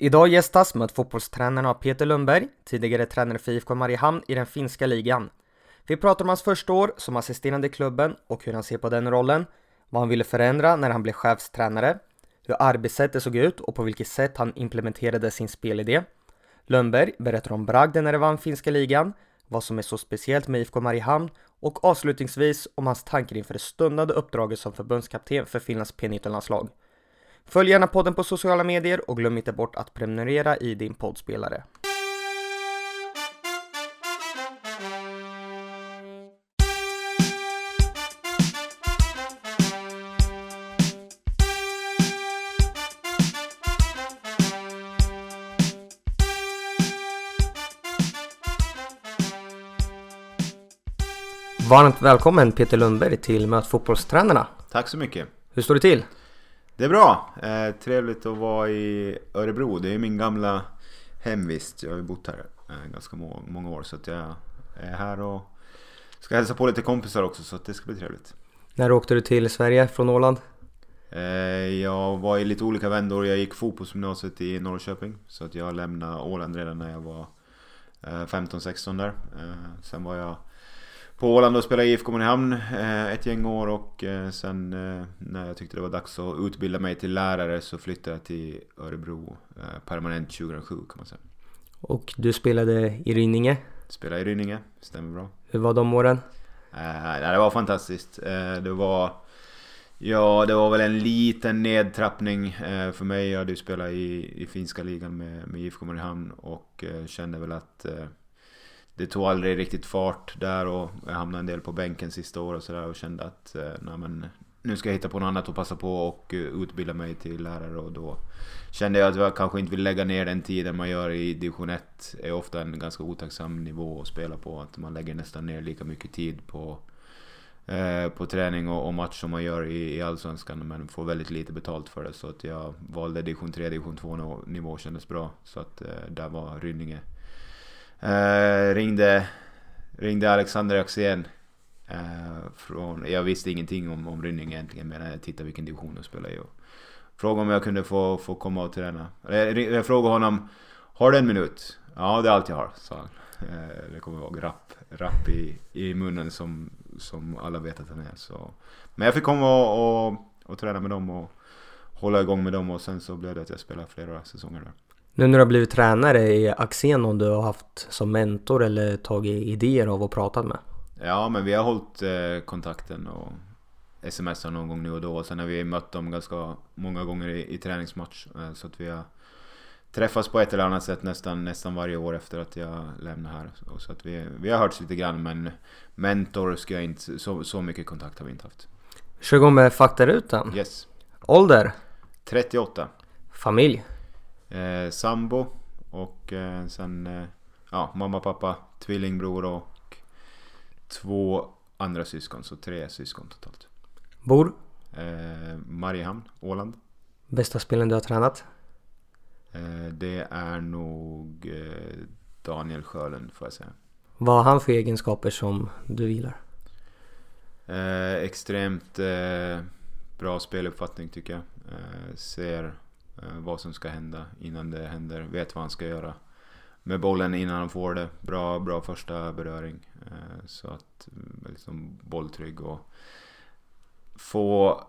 Idag gästas med fotbollstränarna Peter Lundberg, tidigare tränare för IFK Mariehamn i den finska ligan. Vi pratar om hans första år som assisterande i klubben och hur han ser på den rollen, vad han ville förändra när han blev chefstränare, hur arbetssättet såg ut och på vilket sätt han implementerade sin spelidé. Lundberg berättar om bragden när han vann finska ligan, vad som är så speciellt med IFK Mariehamn och avslutningsvis om hans tankar inför det stundande uppdraget som förbundskapten för Finlands P19-landslag. Följ gärna podden på sociala medier och glöm inte bort att prenumerera i din poddspelare. Varmt välkommen Peter Lundberg till Möt fotbollstränarna. Tack så mycket. Hur står det till? Det är bra. Eh, trevligt att vara i Örebro. Det är min gamla hemvist. Jag har ju bott här eh, ganska må många år så att jag är här och ska hälsa på lite kompisar också så att det ska bli trevligt. När åkte du till Sverige från Åland? Eh, jag var i lite olika vändor. Jag gick fotbollsgymnasiet i Norrköping så att jag lämnade Åland redan när jag var 15-16 eh, där. Eh, sen var jag på Åland och spelade i IFK Mariehamn eh, ett gäng år och eh, sen eh, när jag tyckte det var dags att utbilda mig till lärare så flyttade jag till Örebro permanent 2007 kan man säga. Och du spelade i Rynninge? Spelade i Rynninge, stämmer bra. Hur var de åren? Det var fantastiskt. det var... Ja, det var väl en liten nedtrappning för mig. Jag hade ju spelat i, i finska ligan med, med IFK Mariehamn och kände väl att det tog aldrig riktigt fart där och jag hamnade en del på bänken sista året och sådär och kände att eh, nej, men, nu ska jag hitta på något annat och passa på och eh, utbilda mig till lärare och då kände jag att jag kanske inte vill lägga ner den tiden man gör i division 1. är ofta en ganska otacksam nivå att spela på. Att man lägger nästan ner lika mycket tid på, eh, på träning och, och, match som man gör i, i Allsvenskan men får väldigt lite betalt för det. Så att jag valde division 3, division 2 nivå kändes bra. Så att eh, där var Rynninge Eh, ringde, ringde Alexander Axén. Eh, från, jag visste ingenting om, om Rynning egentligen men jag tittade vilken division de spelade i. Och frågade om jag kunde få, få komma och träna. Jag, jag frågade honom Har du en minut? Ja det är allt jag har, sa han. Eh, det kommer jag ihåg. Rapp, rapp i, i munnen som, som alla vet att han är. Så. Men jag fick komma och, och, och träna med dem och hålla igång med dem och sen så blev det att jag spelade flera säsonger där. Nu när du har blivit tränare, är Axén någon du har haft som mentor eller tagit idéer av och pratat med? Ja, men vi har hållit eh, kontakten och smsat någon gång nu och då. Sen har vi mött dem ganska många gånger i, i träningsmatch. Eh, så att vi har träffats på ett eller annat sätt nästan, nästan varje år efter att jag lämnade här. Så att vi, vi har hörts lite grann men mentor ska jag inte, så, så mycket kontakt har vi inte haft. Kör igång med faktarutan. Yes. Ålder? 38. Familj? Eh, sambo och eh, sen eh, ja, mamma, pappa, tvillingbror och två andra syskon, så tre syskon totalt. Bor? Eh, Mariehamn, Åland. Bästa spelen du har tränat? Eh, det är nog eh, Daniel Sjölund får jag säga. Vad har han för egenskaper som du gillar? Eh, extremt bra speluppfattning tycker jag. ser Eh, vad som ska hända innan det händer. Vet vad han ska göra med bollen innan han får det. Bra, bra första beröring. Eh, så att mm, liksom bolltrygg och få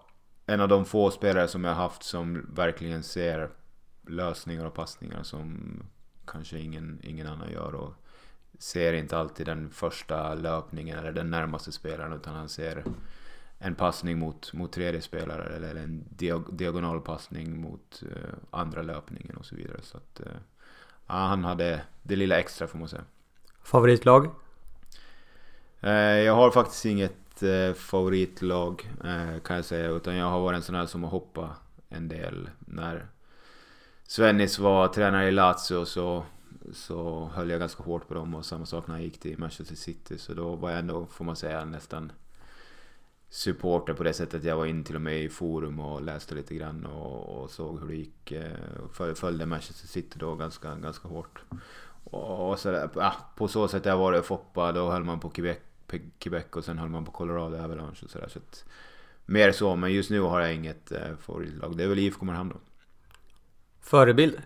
en av de få spelare som jag haft som verkligen ser lösningar och passningar som kanske ingen, ingen annan gör. Och ser inte alltid den första löpningen eller den närmaste spelaren utan han ser en passning mot, mot tredje spelare eller en diagonal passning mot uh, andra löpningen och så vidare. Så att, ja, han hade det lilla extra får man säga. Favoritlag? Uh, jag har faktiskt inget favoritlag kan jag säga. Utan jag har varit en sån här som har hoppat en del. När Svennis var tränare i Lazio så, så höll jag ganska hårt på dem. Och samma sak när jag gick till Manchester City. Så då var jag ändå, får man säga, nästan supporter på det sättet. Jag var in till och med i forum och läste lite grann och, och såg hur det gick. Eh, följde Manchester City då ganska, ganska hårt. Och, och så där, ja, på så sätt jag var det Foppa, då höll man på Quebec, Quebec och sen höll man på Colorado Avalanche och sådär. Så mer så, men just nu har jag inget eh, favoritlag. Det är väl IFK Mariehamn då. Förebilder?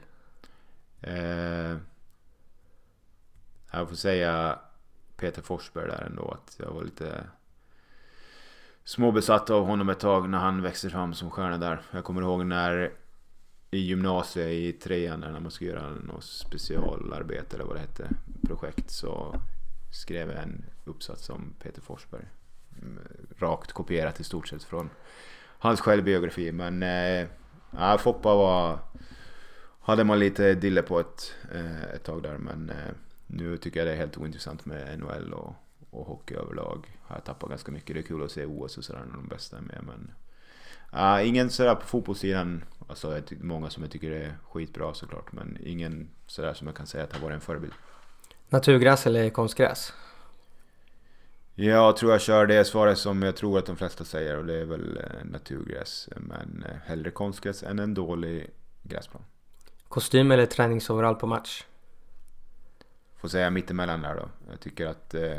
Eh, jag får säga Peter Forsberg där ändå att jag var lite småbesatt av honom ett tag när han växte fram som stjärna där. Jag kommer ihåg när i gymnasiet i trean när man skulle göra något specialarbete eller vad det hette, projekt så skrev jag en uppsats om Peter Forsberg. Mm, rakt kopierat i stort sett från hans självbiografi men äh, Foppa var hade man lite dille på ett, äh, ett tag där men äh, nu tycker jag det är helt ointressant med NHL och, och hockey överlag. Har jag tappat ganska mycket. Det är kul att se OS och sådär när de bästa är med men uh, ingen sådär på fotbollssidan. Alltså många som jag tycker är skitbra såklart men ingen sådär som jag kan säga att har varit en förebild. Naturgräs eller konstgräs? Jag tror jag kör det svaret som jag tror att de flesta säger och det är väl eh, naturgräs. Men eh, hellre konstgräs än en dålig gräsplan. Kostym eller träningsoverall på match? Får säga mittemellan där då. Jag tycker att eh,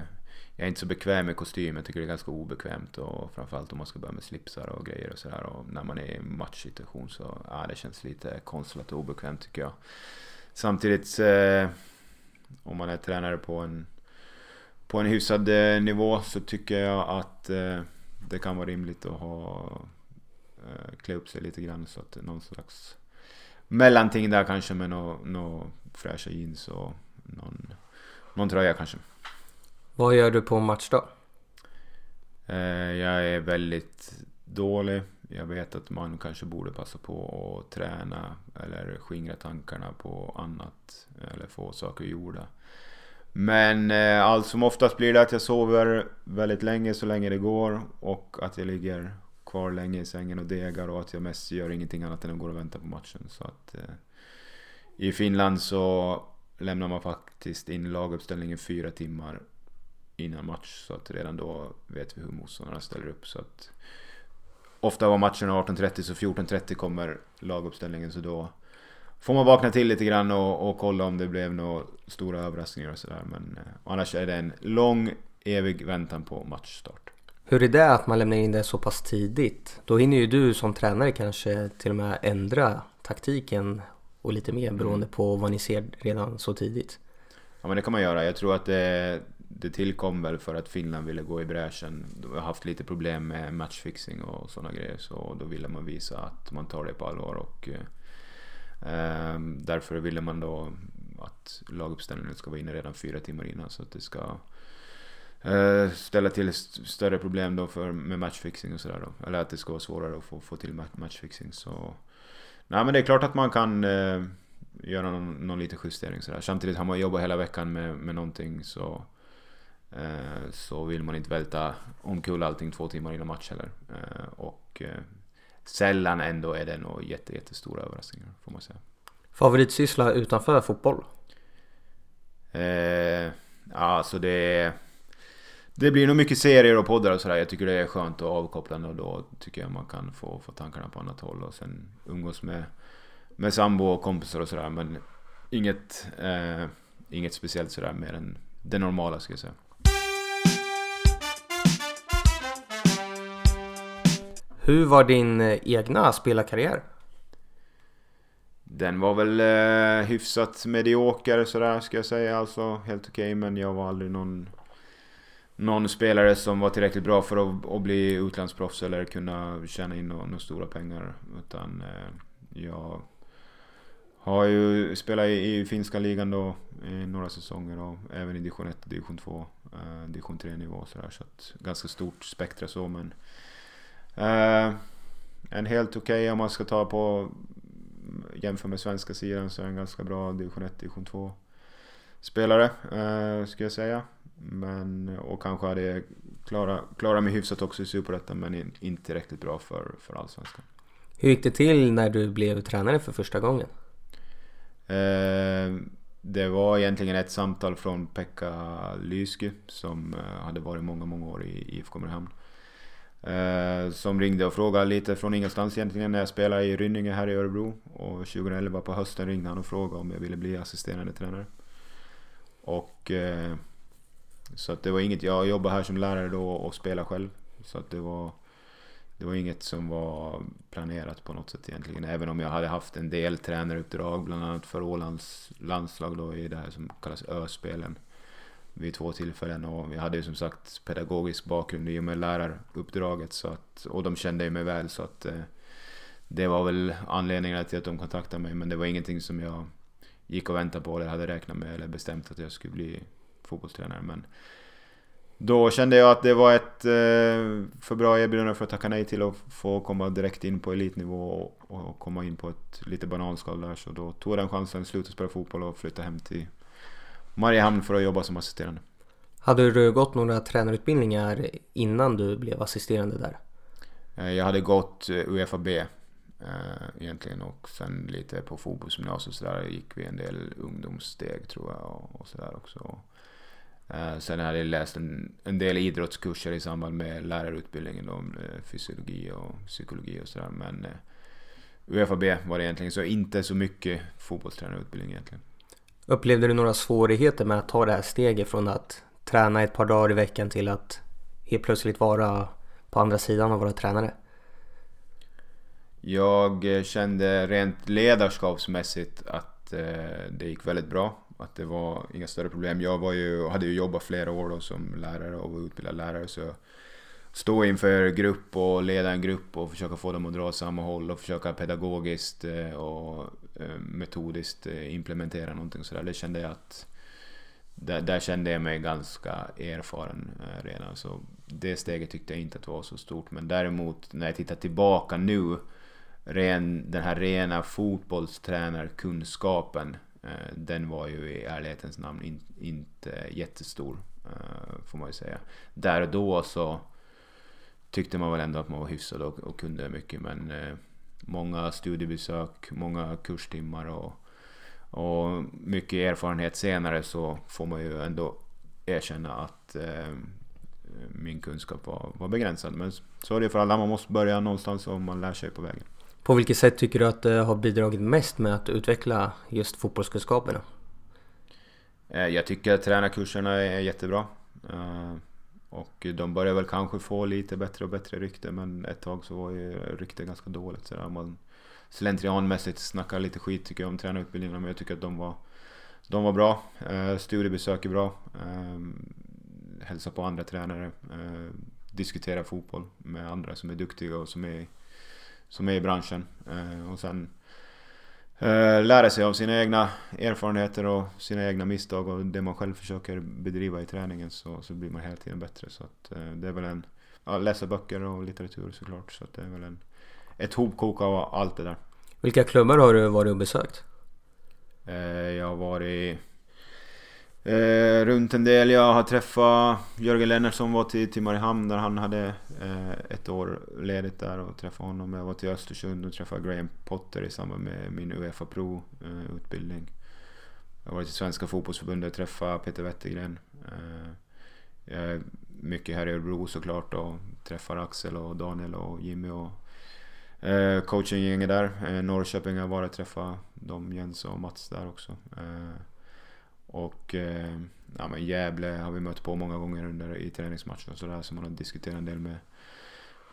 jag är inte så bekväm med kostym. Jag tycker det är ganska obekvämt och framförallt om man ska börja med slipsar och grejer och sådär. Och när man är i matchsituation så ja, det känns lite konstlat och obekvämt tycker jag. Samtidigt eh, om man är tränare på en på en hyfsad eh, nivå så tycker jag att eh, det kan vara rimligt att ha eh, klä upp sig lite grann så att någon slags mellanting där kanske med några nå fräscha jeans och någon, någon tröja kanske. Vad gör du på match då? Eh, jag är väldigt dålig. Jag vet att man kanske borde passa på att träna eller skingra tankarna på annat eller få saker gjorda. Men eh, allt som oftast blir det att jag sover väldigt länge så länge det går och att jag ligger kvar länge i sängen och degar och att jag mest gör ingenting annat än att gå och vänta på matchen. Så att eh, i Finland så lämnar man faktiskt in laguppställningen fyra timmar innan match. Så att redan då vet vi hur motståndarna ställer upp. Så att ofta var matcherna 18.30 så 14.30 kommer laguppställningen så då får man vakna till lite grann och, och kolla om det blev några stora överraskningar och sådär. Men eh, annars är det en lång evig väntan på matchstart. Hur är det att man lämnar in det så pass tidigt? Då hinner ju du som tränare kanske till och med ändra taktiken och lite mer mm. beroende på vad ni ser redan så tidigt. Ja men det kan man göra. Jag tror att det, det tillkom väl för att Finland ville gå i bräschen. De har haft lite problem med matchfixing och sådana grejer så då ville man visa att man tar det på allvar och eh, ehm, därför ville man då att laguppställningen ska vara inne redan fyra timmar innan så att det ska eh, ställa till större problem då för, med matchfixing och sådär då. Eller att det ska vara svårare att få, få till matchfixing så Nej men det är klart att man kan eh, göra någon, någon liten justering sådär. Samtidigt har man jobbat hela veckan med, med någonting så eh, så vill man inte välta omkull allting två timmar innan match heller. Eh, och eh, sällan ändå är det några jätte, jättestora överraskningar får man säga. Favoritsyssla utanför fotboll? Eh, alltså det det blir nog mycket serier och poddar och sådär. Jag tycker det är skönt och avkopplande och då tycker jag man kan få, få tankarna på annat håll och sen umgås med, med sambo och kompisar och sådär. Men inget, eh, inget speciellt sådär mer än det normala ska jag säga. Hur var din eh, egna spelarkarriär? Den var väl eh, hyfsat medioker sådär ska jag säga. Alltså helt okej okay, men jag var aldrig någon någon spelare som var tillräckligt bra för att, att bli utlandsproffs eller kunna tjäna in några, några stora pengar. Utan eh, jag har ju spelat i, i finska ligan då i några säsonger och även i division 1 division 2, eh, division 3 nivå sådär. Så att ganska stort spektra så men eh, en helt okej okay, om man ska ta på jämför med svenska sidan så är en ganska bra division 1, division 2 spelare eh, skulle jag säga. Men, och kanske hade klarat, klarat mig hyfsat också i Superettan men inte tillräckligt bra för, för Allsvenskan. Hur gick det till när du blev tränare för första gången? Eh, det var egentligen ett samtal från Pekka Lysky som eh, hade varit många, många år i IFK Mariehamn. Eh, som ringde och frågade lite från ingenstans egentligen när jag spelade i Rynninge här i Örebro. Och 2011 på hösten ringde han och frågade om jag ville bli assisterande tränare. Och eh, så att det var inget, jag jobbade här som lärare då och spelade själv. Så att det var det var inget som var planerat på något sätt egentligen. Även om jag hade haft en del tränaruppdrag, bland annat för Ålands landslag då i det här som kallas Ö-spelen vid två tillfällen. Och jag hade ju som sagt pedagogisk bakgrund i och med läraruppdraget. Så att, och de kände ju mig väl så att eh, det var väl anledningen till att de kontaktade mig. Men det var ingenting som jag gick och väntade på eller hade räknat med eller bestämt att jag skulle bli fotbollstränare. Men då kände jag att det var ett eh, för bra erbjudande för att tacka nej till att få komma direkt in på elitnivå och, och komma in på ett lite bananskal där. Så då tog jag den chansen, slutade spela fotboll och flyttade hem till Mariehamn för att jobba som assisterande. Hade du gått några tränarutbildningar innan du blev assisterande där? Eh, jag hade gått eh, UFAB egentligen och sen lite på fotbollsgymnasiet så där gick vi en del ungdomssteg tror jag och, och sådär också. Sen hade jag läst en, en del idrottskurser i samband med lärarutbildningen om fysiologi och psykologi och sådär. Men UFAB var det egentligen, så inte så mycket fotbollstränarutbildning egentligen. Upplevde du några svårigheter med att ta det här steget från att träna ett par dagar i veckan till att helt plötsligt vara på andra sidan och vara tränare? Jag eh, kände rent ledarskapsmässigt att eh, det gick väldigt bra att det var inga större problem. Jag var ju, hade ju jobbat flera år då som lärare och var utbildad lärare så stå inför grupp och leda en grupp och försöka få dem att dra åt samma håll och försöka pedagogiskt eh, och eh, metodiskt eh, implementera någonting sådär. Det kände jag att där, där, kände jag mig ganska erfaren redan. Så det steget tyckte jag inte att var så stort. Men däremot när jag tittar tillbaka nu, ren, den här rena fotbollstränarkunskapen den var ju i ärlighetens namn in, inte jättestor, får man ju säga. Där och då så tyckte man väl ändå att man var hyfsad och, och kunde mycket men eh, många studiebesök, många kurstimmar och, och mycket erfarenhet senare så får man ju ändå erkänna att eh, min kunskap var, var begränsad. Men så är det för alla, man måste börja någonstans och man lär sig på vägen. På vilket sätt tycker du att det har bidragit mest med att utveckla just fotbollskunskaperna? Eh, jag tycker att tränarkurserna är jättebra. Och de börjar väl kanske få lite bättre och bättre rykte men ett tag så var ju ryktet ganska dåligt. Så man slentrianmässigt snackar lite skit tycker jag om tränarutbildningarna men jag tycker att de var, de var bra. Eh, studiebesök är bra. Ehm, hälsa på andra tränare. Eh, diskutera fotboll med andra som är duktiga och som är som är i branschen. Eh, och sen eh, lära sig av sina egna erfarenheter och sina egna misstag och det man själv försöker bedriva i träningen så, så blir man hela tiden bättre. Så att, eh, det är väl en, ja, läsa böcker och litteratur såklart. Så det är väl en, ett hopkok av allt det där. Vilka klubbar har du varit och besökt? Jag har varit Eh, runt en del. Jag har träffat Jörgen Lennartsson var till, till Mariehamn där han hade eh, ett år ledigt där och träffade honom. Jag var till Östersund och träffade Graham Potter i samband med min Uefa Pro eh, utbildning. Jag har varit till Svenska Fotbollsförbundet och träffat Peter Wettergren. Eh, jag är mycket här i Örebro såklart och träffar Axel och Daniel och Jimmy och eh, coachinggänget där. Eh, Norrköping har jag varit och träffat dem, Jens och Mats där också. Eh, och eh, ja, men Gävle har vi mött på många gånger under, i träningsmatcher och sådär. Så man har diskuterat en del med,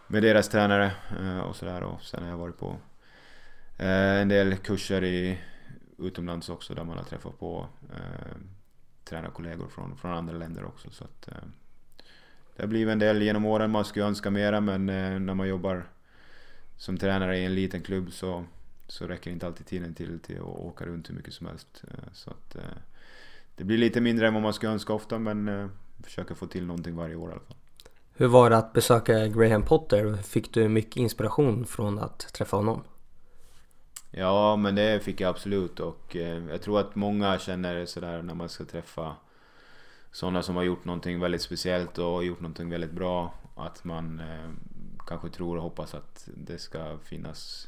med deras tränare eh, och sådär. Och sen har jag varit på eh, en del kurser i utomlands också där man har träffat på eh, tränarkollegor från, från andra länder också. Så att, eh, det har blivit en del genom åren. Man skulle önska mera men eh, när man jobbar som tränare i en liten klubb så, så räcker inte alltid tiden till, till att åka runt hur mycket som helst. Eh, så att, eh, det blir lite mindre än vad man skulle önska ofta men eh, försöker få till någonting varje år i alla fall. Hur var det att besöka Graham Potter? Fick du mycket inspiration från att träffa honom? Ja men det fick jag absolut och eh, jag tror att många känner sådär när man ska träffa sådana som har gjort någonting väldigt speciellt och gjort någonting väldigt bra. Att man eh, kanske tror och hoppas att det ska finnas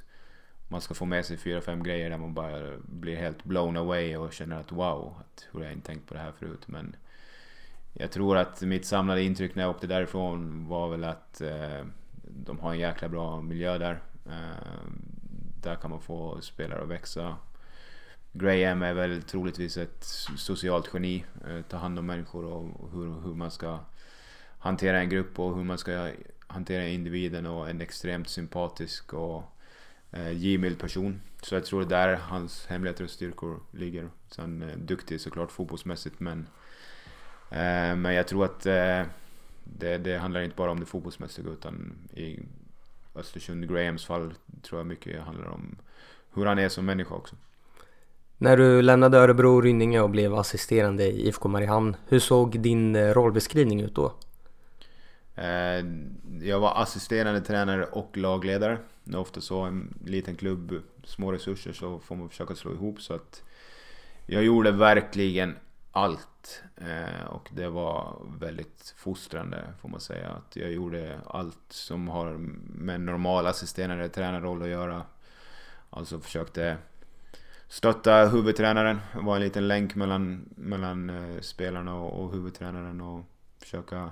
man ska få med sig fyra, fem grejer där man bara blir helt blown away och känner att wow, att, hur har jag inte tänkt på det här förut? Men jag tror att mitt samlade intryck när jag åkte därifrån var väl att eh, de har en jäkla bra miljö där. Eh, där kan man få spelare att växa. Graham är väl troligtvis ett socialt geni. Eh, ta hand om människor och hur, hur man ska hantera en grupp och hur man ska hantera individen och en extremt sympatisk och eh, givmild person. Så jag tror det är där hans hemligheter och styrkor ligger. Sen eh, duktig såklart fotbollsmässigt men eh, men jag tror att eh, det, det handlar inte bara om det fotbollsmässiga utan i Östersund Grahams fall tror jag mycket handlar om hur han är som människa också. När du lämnade Örebro Rynninge och blev assisterande i IFK Mariehamn, hur såg din eh, rollbeskrivning ut då? Eh, jag var assisterande tränare och lagledare. Det är ofta så en liten klubb, små resurser, så får man försöka slå ihop så att jag gjorde verkligen allt. Eh, och det var väldigt fostrande får man säga. Att jag gjorde allt som har med normal assisterande tränarroll att göra. Alltså försökte stötta huvudtränaren, vara en liten länk mellan, mellan eh, spelarna och, och huvudtränaren och försöka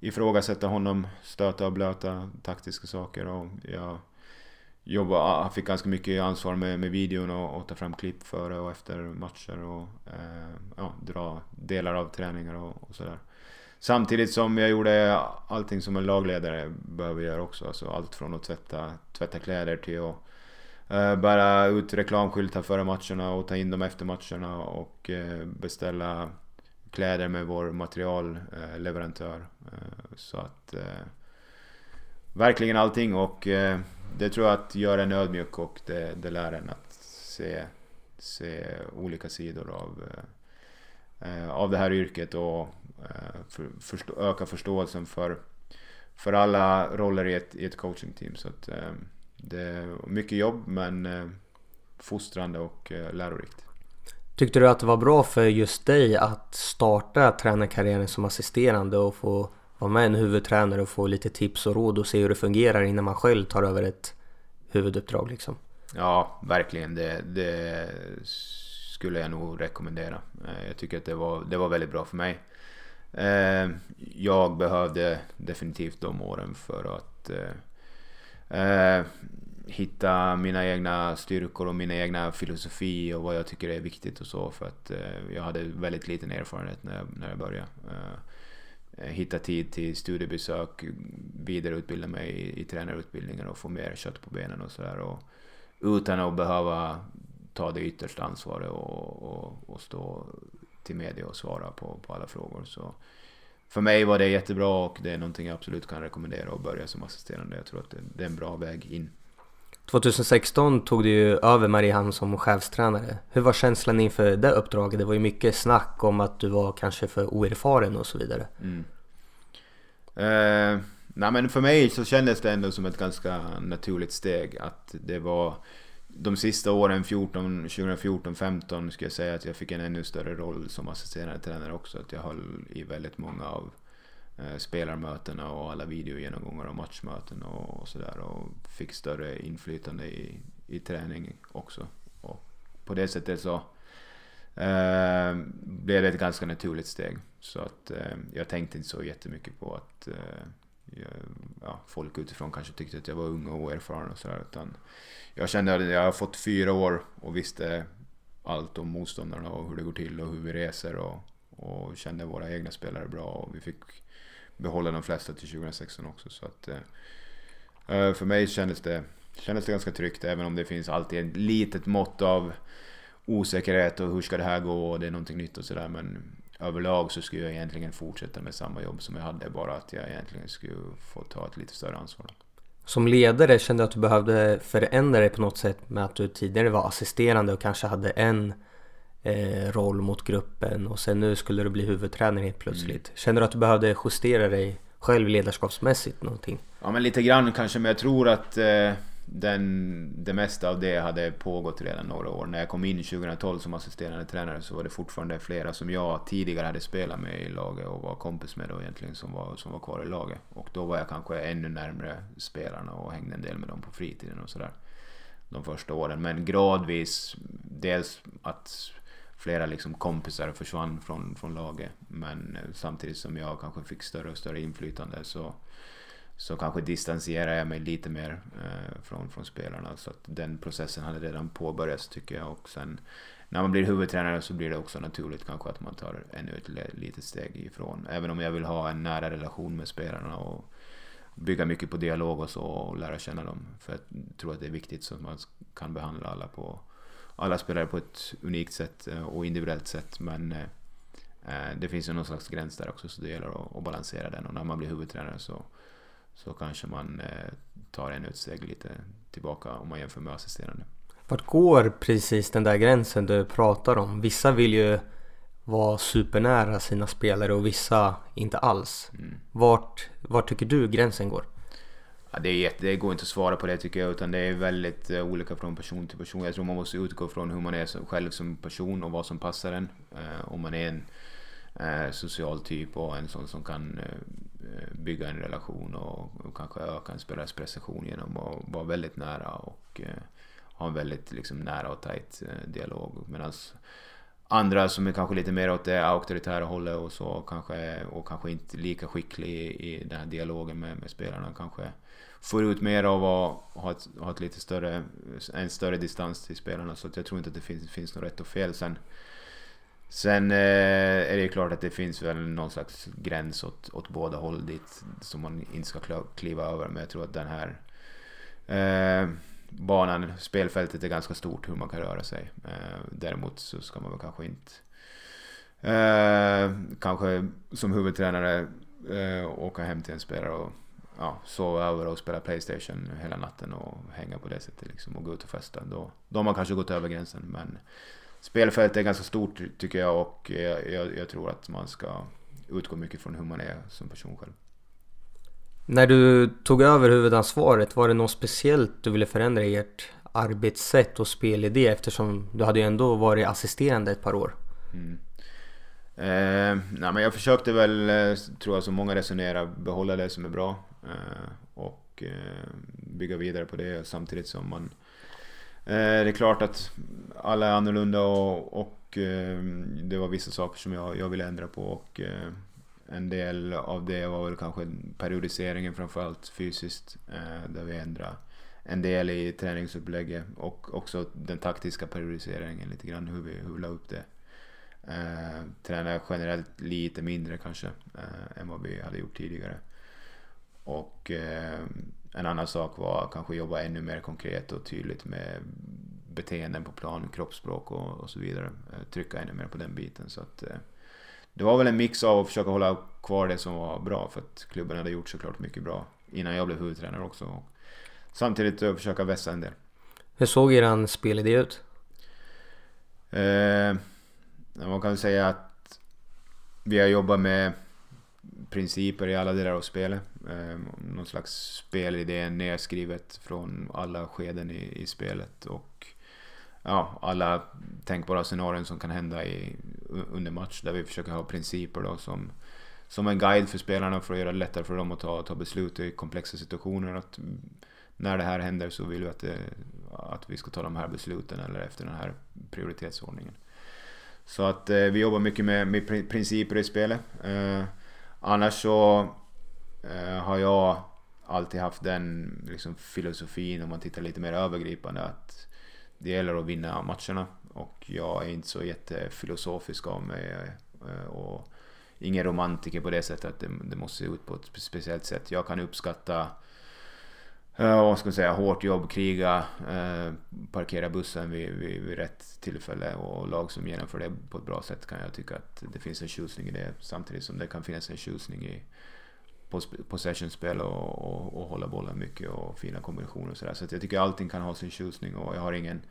ifrågasätta honom, stöta och blöta taktiska saker och jag jobbade, ah, ah, fick ganska mycket ansvar med, med videon och, och ta fram klipp före och efter matcher och eh, ja, dra delar av träningar och, och sådär. Samtidigt som jag gjorde allting som en lagledare behöver göra också. Alltså allt från att tvätta, tvätta kläder till att eh, bära ut reklamskyltar före matcherna och ta in dem efter matcherna och eh, beställa kläder med vår materialleverantör. Eh, så att eh, verkligen allting och eh, det tror jag att gör en ödmjuk och det, det lär en att se, se olika sidor av, av det här yrket och för, förstå, öka förståelsen för, för alla roller i ett, i ett coachingteam. Så att, det är mycket jobb men fostrande och lärorikt. Tyckte du att det var bra för just dig att starta tränarkarriären som assisterande och få vara med en huvudtränare och få lite tips och råd och se hur det fungerar innan man själv tar över ett huvuduppdrag liksom? Ja, verkligen. Det, det skulle jag nog rekommendera. Eh, jag tycker att det var, det var väldigt bra för mig. Eh, jag behövde definitivt de åren för att eh, hitta mina egna styrkor och mina egna filosofi och vad jag tycker är viktigt och så för att eh, jag hade väldigt liten erfarenhet när jag, när jag började. Eh, eh hitta tid till studiebesök, vidareutbilda mig i, i tränarutbildningar och få mer kött på benen och sådär. Utan att behöva ta det yttersta ansvaret och, och, och, stå till media och svara på, på alla frågor. Så för mig var det jättebra och det är någonting jag absolut kan rekommendera att börja som assisterande. Jag tror att det, det är en bra väg in. 2016 tog du ju över Mariehamn som chefstränare. Hur var känslan inför det uppdraget? Det var ju mycket snack om att du var kanske för oerfaren och så vidare. Mm. Eh, nej men för mig så kändes det ändå som ett ganska naturligt steg att det var de sista åren, 14, 2014, 15 skulle jag säga att jag fick en ännu större roll som assisterande tränare också. Att jag höll i väldigt många av Eh, spelarmötena och alla videogenomgångar och matchmöten och, sådär och fick större inflytande i, i träning också. Och på det sättet så eh, blev det ett ganska naturligt steg. Så att eh, jag tänkte inte så jättemycket på att eh, jag, ja, folk utifrån kanske tyckte att jag var ung och oerfaren och sådär. Utan jag kände att jag har fått fyra år och visste allt om motståndarna och hur det går till och hur vi reser och, och kände våra egna spelare bra och vi fick behålla de flesta till 2016 också. Så att, eh, eh, för mig kändes det, kändes det ganska tryggt även om det finns alltid ett litet mått av osäkerhet och hur ska det här gå och det är någonting nytt och sådär. Men överlag så skulle jag egentligen fortsätta med samma jobb som jag hade bara att jag egentligen skulle få ta ett lite större ansvar. Som ledare kände du att du behövde förändra dig på något sätt med att du tidigare var assisterande och kanske hade en eh, roll mot gruppen och sen nu skulle du bli huvudtränare helt plötsligt. Mm. Känner du att du behövde justera dig själv ledarskapsmässigt någonting? Ja men lite grann kanske men jag tror att eh, den, det mesta av det hade pågått redan några år. När jag kom in 2012 som assisterande tränare så var det fortfarande flera som jag tidigare hade spelat med i laget och var kompis med då egentligen som var, som var kvar i laget. Och då var jag kanske ännu närmre spelarna och hängde en del med dem på fritiden och sådär. De första åren. Men gradvis, dels att flera liksom kompisar försvann från, från laget. Men eh, samtidigt som jag kanske fick större och större inflytande så, så kanske distanserade jag mig lite mer eh, från, från spelarna. Så att den processen hade redan påbörjats tycker jag. Och sen när man blir huvudtränare så blir det också naturligt kanske att man tar ännu ett litet steg ifrån. Även om jag vill ha en nära relation med spelarna och bygga mycket på dialog och så och lära känna dem. För jag tror att det är viktigt så att man kan behandla alla på alla spelare på ett unikt sätt eh, och individuellt sätt. Men eh, eh, det finns ju någon slags gräns där också så det gäller att, balansera den och när man blir huvudtränare så, så kanske man tar en utsteg lite tillbaka om man jämför med assisterande. Vart går precis den där gränsen du pratar om? Vissa vill ju vara supernära sina spelare och vissa inte alls. Mm. Vart, vart tycker du gränsen går? Ja, det, är jätte, det går inte att svara på det tycker jag utan det är väldigt eh, olika från person till person. Jag tror man måste utgå från hur man är som, själv som person och vad som passar en. Eh, om man är en eh, social typ och en sån som kan eh, eh, bygga en relation och, och, kanske öka en spelares prestation genom att vara väldigt nära och ha en väldigt liksom, nära och tajt dialog. Medan andra som är kanske lite mer åt det auktoritära hållet och så kanske och kanske inte lika skicklig i, i den här dialogen med, med spelarna kanske får ut mer av att ha ett, ha ett lite större, en större distans till spelarna. Så jag tror inte att det finns, finns något rätt och fel. Sen, sen eh, är det ju klart att det finns väl någon slags gräns åt, åt båda håll dit som man inte ska kliva över. Men jag tror att den här eh, banan, spelfältet är ganska stort hur man kan röra sig. Eh, däremot så ska man väl kanske inte eh, kanske som huvudtränare eh, åka hem till en spelare och ja, sova över och spela Playstation hela natten och hänga på det sättet liksom och gå ut och festa. Då, då har man kanske gått över gränsen men spelfältet är ganska stort tycker jag och jag, jag, jag tror att man ska utgå mycket från hur man är som person själv. När du tog över huvudansvaret, var det något speciellt du ville förändra i ert arbetssätt och spelidé eftersom du hade ju ändå varit assisterande ett par år? Mm. Eh, nej, men jag försökte väl, eh, tror jag som många resonerar, behålla det som är bra. Eh, och eh, bygga vidare på det samtidigt som man... Eh, det är klart att alla är annorlunda och, och det var vissa saker som jag, jag ville ändra på. Och, en del av det var väl kanske periodiseringen framförallt fysiskt. Där vi ändrade en del i träningsupplägget och också den taktiska periodiseringen lite grann hur vi, hur vi la upp det. Eh, tränar generellt lite mindre kanske eh, än vad vi hade gjort tidigare. Och eh, en annan sak var kanske jobba ännu mer konkret och tydligt med beteenden på plan, kroppsspråk och, och så vidare. Eh, trycka ännu mer på den biten. Så att, eh, det var väl en mix av att försöka hålla kvar det som var bra för att klubben hade gjort såklart mycket bra innan jag blev huvudtränare också. Och samtidigt att försöka vässa en del. Hur såg eran spelidé ut? Eh, man kan säga att vi har jobbat med principer i alla delar av spelet. Ehm, någon slags spelidé nedskrivet från alla skeden i, i spelet och ja, alla tänkbara scenarion som kan hända i, under match där vi försöker ha principer då som, som en guide för spelarna för att göra det lättare för dem att ta, ta beslut i komplexa situationer. Att när det här händer så vill vi att, det, att vi ska ta de här besluten eller efter den här prioritetsordningen. Så att eh, vi jobbar mycket med, med principer i spelet. Eh, annars så eh, har jag alltid haft den liksom, filosofin om man tittar lite mer övergripande att det gäller att vinna matcherna. Och jag är inte så jättefilosofisk av mig. Eh, och ingen romantiker på det sättet att det, det måste se ut på ett speciellt sätt. Jag kan uppskatta Eh, vad ska man säga, hårt jobb, kriga, eh, parkera bussen vid, vid, vid, rätt tillfälle och lag som genomför det på ett bra sätt kan jag tycka att det finns en tjusning i det samtidigt som det kan finnas en tjusning i possessionspel och, och, och hålla bollen mycket och fina kombinationer och sådär. Så att jag tycker allting kan ha sin tjusning och jag har ingen,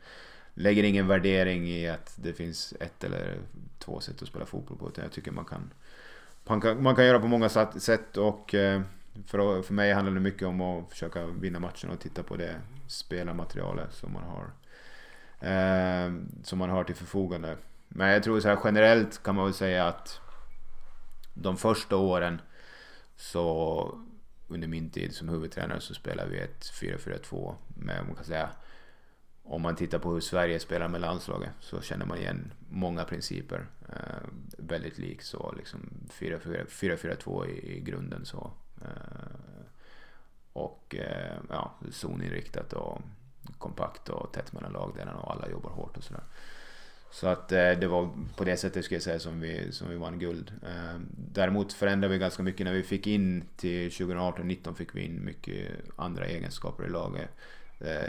lägger ingen värdering i att det finns ett eller två sätt att spela fotboll på utan jag tycker man kan, man kan, man kan göra på många sätt och eh, för, för mig handlar det mycket om att försöka vinna matchen och titta på det spelarmaterialet som man har. Eh, som man har till förfogande. Men jag tror så här generellt kan man väl säga att de första åren så under min tid som huvudtränare så spelade vi ett 4-4-2 med, man kan säga, om man tittar på hur Sverige spelar med landslaget så känner man igen många principer. Eh, väldigt lik så liksom 4-4-2 i, i grunden så Eh, och eh, ja, zoninriktat och kompakt och tätt mellan lagdelarna och alla jobbar hårt och sådär. Så att eh, det var på det sättet skulle jag säga som vi, som vi vann guld. Däremot förändrade vi ganska mycket när vi fick in till 2018-19 fick vi in mycket andra egenskaper i laget.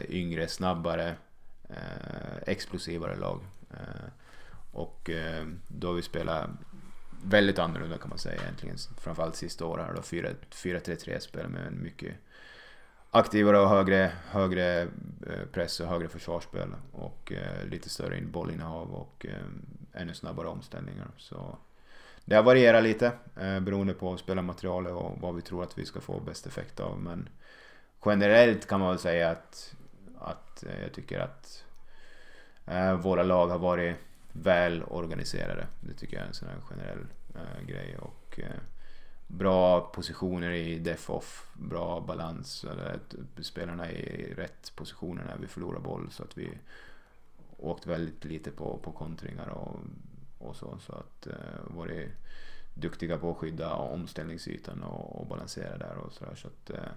Yngre, snabbare, explosivare lag. Och då har vi spelat väldigt annorlunda kan man säga egentligen. Framförallt sista året här då 4-3-3 spel med en mycket aktivare och högre, högre eh, press och högre försvarsspel och eh, lite större bollinnehav och eh, ännu snabbare omställningar. Så det har varierat lite eh, beroende på spelarmaterialet och vad vi tror att vi ska få bäst effekt av. Men generellt kan man väl säga att, att eh, jag tycker att våra lag har varit väl organiserade. Det tycker jag är en sån här generell eh, grej. Och, eh, bra positioner i def-off, bra balans, typ, Spelarna är spelarna i rätt positioner när vi förlorar boll så att vi åkt väldigt lite på, på kontringar och, och så. Så att eh, varit duktiga på att skydda omställningsytan och, och balansera där och sådär. Så att, eh,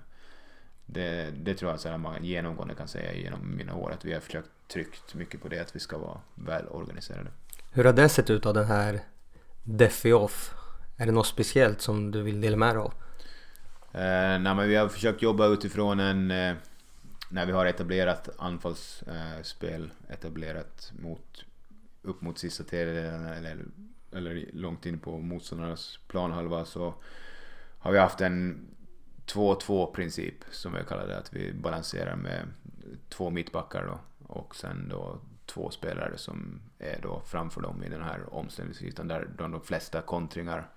det, det tror jag att man genomgående kan säga genom mina år att vi har försökt tryckt mycket på det att vi ska vara väl organiserade. Hur har det sett ut av den här Defi-off? Är det något speciellt som du vill dela med dig av? Eh, nej, men vi har försökt jobba utifrån en... Eh, när vi har etablerat anfallsspel, eh, etablerat mot, upp mot sista tredjedelen eller, eller långt in på motståndarnas planhalva så har vi haft en 2-2 princip som vi kallar det. Att vi balanserar med två mittbackar då, och sen då två spelare som är då framför dem i den här omställningsytan där de flesta kontringar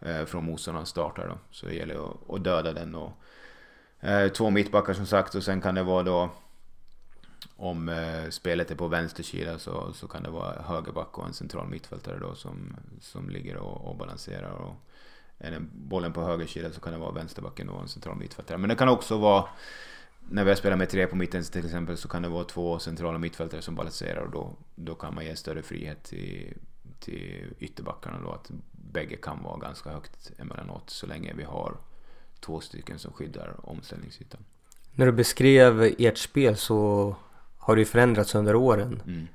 eh, från motståndaren startar då. Så det gäller att, att döda den och eh, två mittbackar som sagt och sen kan det vara då om eh, spelet är på vänster sida så, så kan det vara högerback och en central mittfältare då som, som ligger och, och balanserar. Och är den bollen på höger sida så kan det vara vänsterbacken och en central mittfältare. Men det kan också vara när vi har spelat med tre på mitten till exempel så kan det vara två centrala mittfältare som balanserar och då, då kan man ge större frihet till, till ytterbackarna då att bägge kan vara ganska högt emellanåt så länge vi har två stycken som skyddar omställningsytan. När du beskrev ert spel så har det ju förändrats under åren. Mm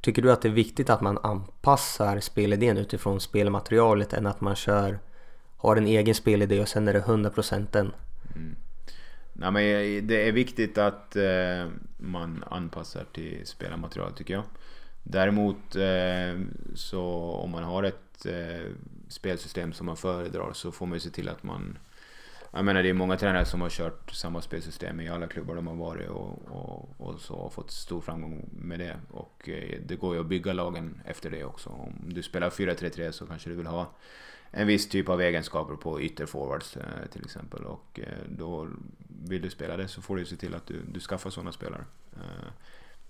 tycker du att det är viktigt att man anpassar spelidén utifrån spelmaterialet än att man kör, har en egen spelidé och sen är det 100% den? Mm. Nej, men det är viktigt att eh, man anpassar till spelarmaterialet tycker jag. Däremot eh, så om man har ett eh, spelsystem som man föredrar så får man ju se till att man jag menar det är många tränare som har kört samma spelsystem i alla klubbar de har varit och, och, och så har fått stor framgång med det. Och eh, det går ju att bygga lagen efter det också. Om du spelar 4-3-3 så kanske du vill ha en viss typ av egenskaper på ytterforwards eh, till exempel. Och eh, då vill du spela det så får du se till att du, du skaffar sådana spelare. Eh,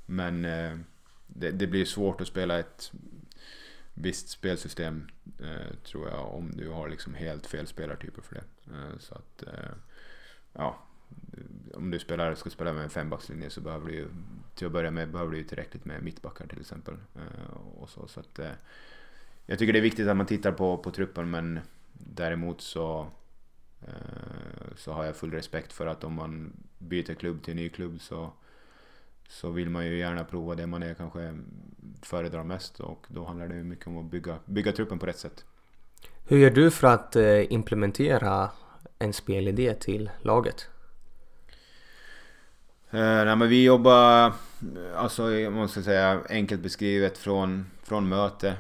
men eh, det, det blir svårt att spela ett visst spelsystem eh, tror jag om du har liksom helt fel spelartyper för det. Eh, så att eh, ja, om du spelar, ska spela med en fembackslinje så behöver du ju till att börja med behöver du ju tillräckligt med mittbackar till exempel. Eh, och så, så att, eh, jag tycker det är viktigt att man tittar på, på truppen men däremot så eh, så har jag full respekt för att om man byter klubb till en ny klubb så så vill man ju gärna prova det man är kanske föredrar mest och då handlar det mycket om att bygga, bygga truppen på rätt sätt. Hur gör du för att eh, implementera en spelidé till laget? Eh, nej, men vi jobbar, alltså jag måste säga enkelt beskrivet från, från möte.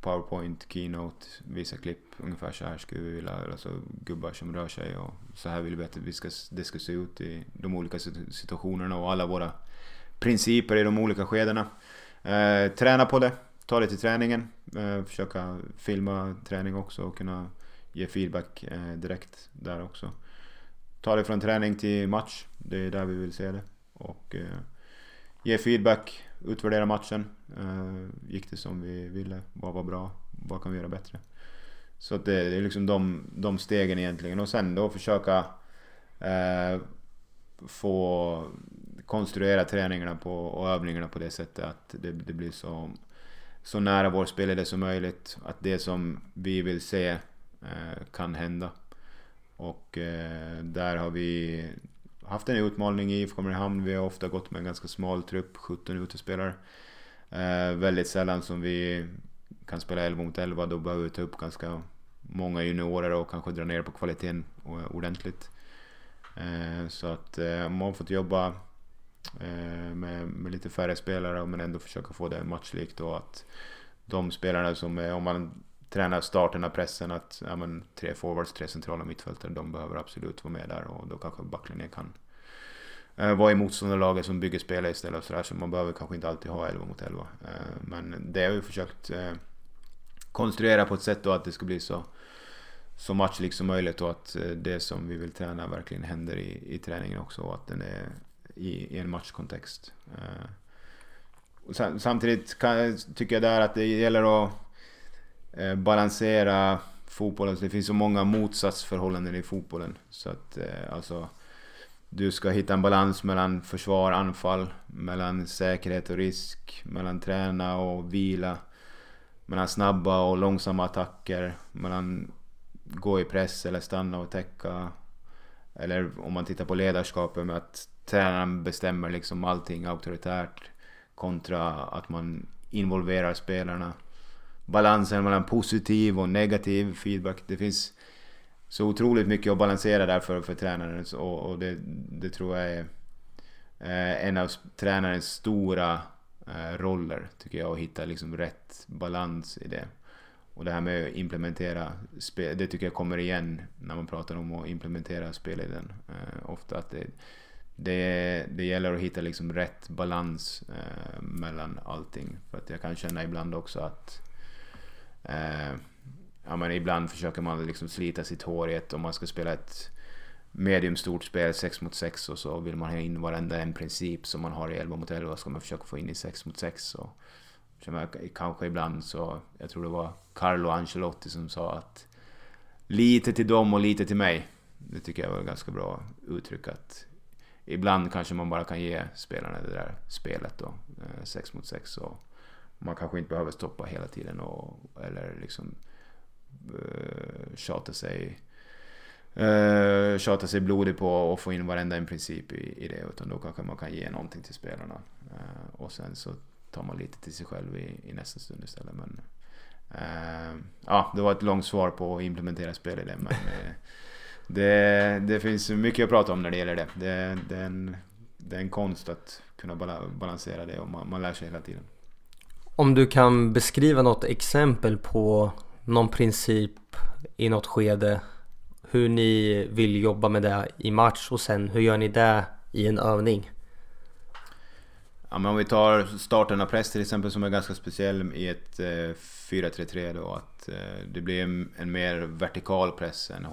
Powerpoint, Keynote, visa klipp. Ungefär så här skulle vi vilja, alltså gubbar som rör sig och så här vill vi att vi ska, det ska se ut i de olika situationerna och alla våra principer i de olika skedena. Eh, träna på det, ta det till träningen, eh, försöka filma träning också och kunna ge feedback eh, direkt där också. Ta det från träning till match, det är där vi vill se det. Och eh, ge feedback, utvärdera matchen. Eh, gick det som vi ville? Vad var bra? Vad kan vi göra bättre? Så att det, det är liksom de, de stegen egentligen. Och sen då försöka eh, få konstruera träningarna på, och övningarna på det sättet att det, det blir så, så nära vår spelare som möjligt. Att det som vi vill se eh, kan hända. Och eh, där har vi haft en utmaning i IFK Mariehamn. Vi har ofta gått med en ganska smal trupp, 17 utespelare. Eh, väldigt sällan som vi kan spela 11 mot 11. Då behöver vi ta upp ganska många juniorer och kanske dra ner på kvaliteten ordentligt. Eh, så att eh, man har fått jobba eh, med, med, lite färre spelare men ändå försöka få det matchlikt och att de spelarna som är, om man tränar starten av pressen att ja, men, tre forwards, tre centrala mittfältare, de behöver absolut vara med där och då kanske backlinjen kan eh, vara i motståndarlaget som bygger spelet istället. Så, där, så man behöver kanske inte alltid ha 11 mot 11. Eh, men det har vi försökt eh, konstruera på ett sätt då att det ska bli så, så matchlikt som möjligt och att eh, det som vi vill träna verkligen händer i, i träningen också och att den är i, i en matchkontext. Eh, samtidigt kan, tycker jag där att det gäller att Eh, balansera fotbollen. Det finns så många motsatsförhållanden i fotbollen. Så att eh, alltså du ska hitta en balans mellan försvar, anfall, mellan säkerhet och risk, mellan träna och vila mellan snabba och långsamma attacker, mellan gå i press eller stanna och täcka. Eller om man tittar på ledarskapet med att tränaren bestämmer liksom allting auktoritärt kontra att man involverar spelarna. Balansen mellan positiv och negativ feedback. Det finns så otroligt mycket att balansera där för, för tränaren och, och det, det tror jag är eh, en av tränarens stora eh, roller tycker jag att hitta liksom rätt balans i det. Och det här med att implementera spel, det tycker jag kommer igen när man pratar om att implementera spelleden. Eh, ofta att det, det, det gäller att hitta liksom rätt balans eh, mellan allting. För att jag kan känna ibland också att eh, ja, men ibland försöker man liksom slita sitt hår i ett om man ska spela ett mediumstort spel, 6 mot 6 och så vill man ha in varenda en princip som man har i 11 mot 11 ska man försöka få in i 6 mot 6. Och, kanske ibland så, jag tror det var Carlo Ancelotti som sa att lite till dem och lite till mig. Det tycker jag var ganska bra uttryck att ibland kanske man bara kan ge spelarna det där spelet då, eh, 6 mot 6 och man kanske inte behöver stoppa hela tiden och, eller liksom uh, tjata sig uh, tjata sig blodig på och få in varenda en princip i, i det. Utan då kanske man kan ge någonting till spelarna. Uh, och sen så tar man lite till sig själv i, i nästa stund istället. Men, uh, ja, det var ett långt svar på att implementera spel i det. Men det, det finns mycket att prata om när det gäller det. Det, det, är, en, det är en konst att kunna balansera det och man, man lär sig hela tiden. Om du kan beskriva något exempel på någon princip i något skede hur ni vill jobba med det i match och sen hur gör ni det i en övning? Ja, men om vi tar starten av press till exempel som är ganska speciell i ett eh, 4-3-3 då att eh, det blir en, en, mer vertikal press än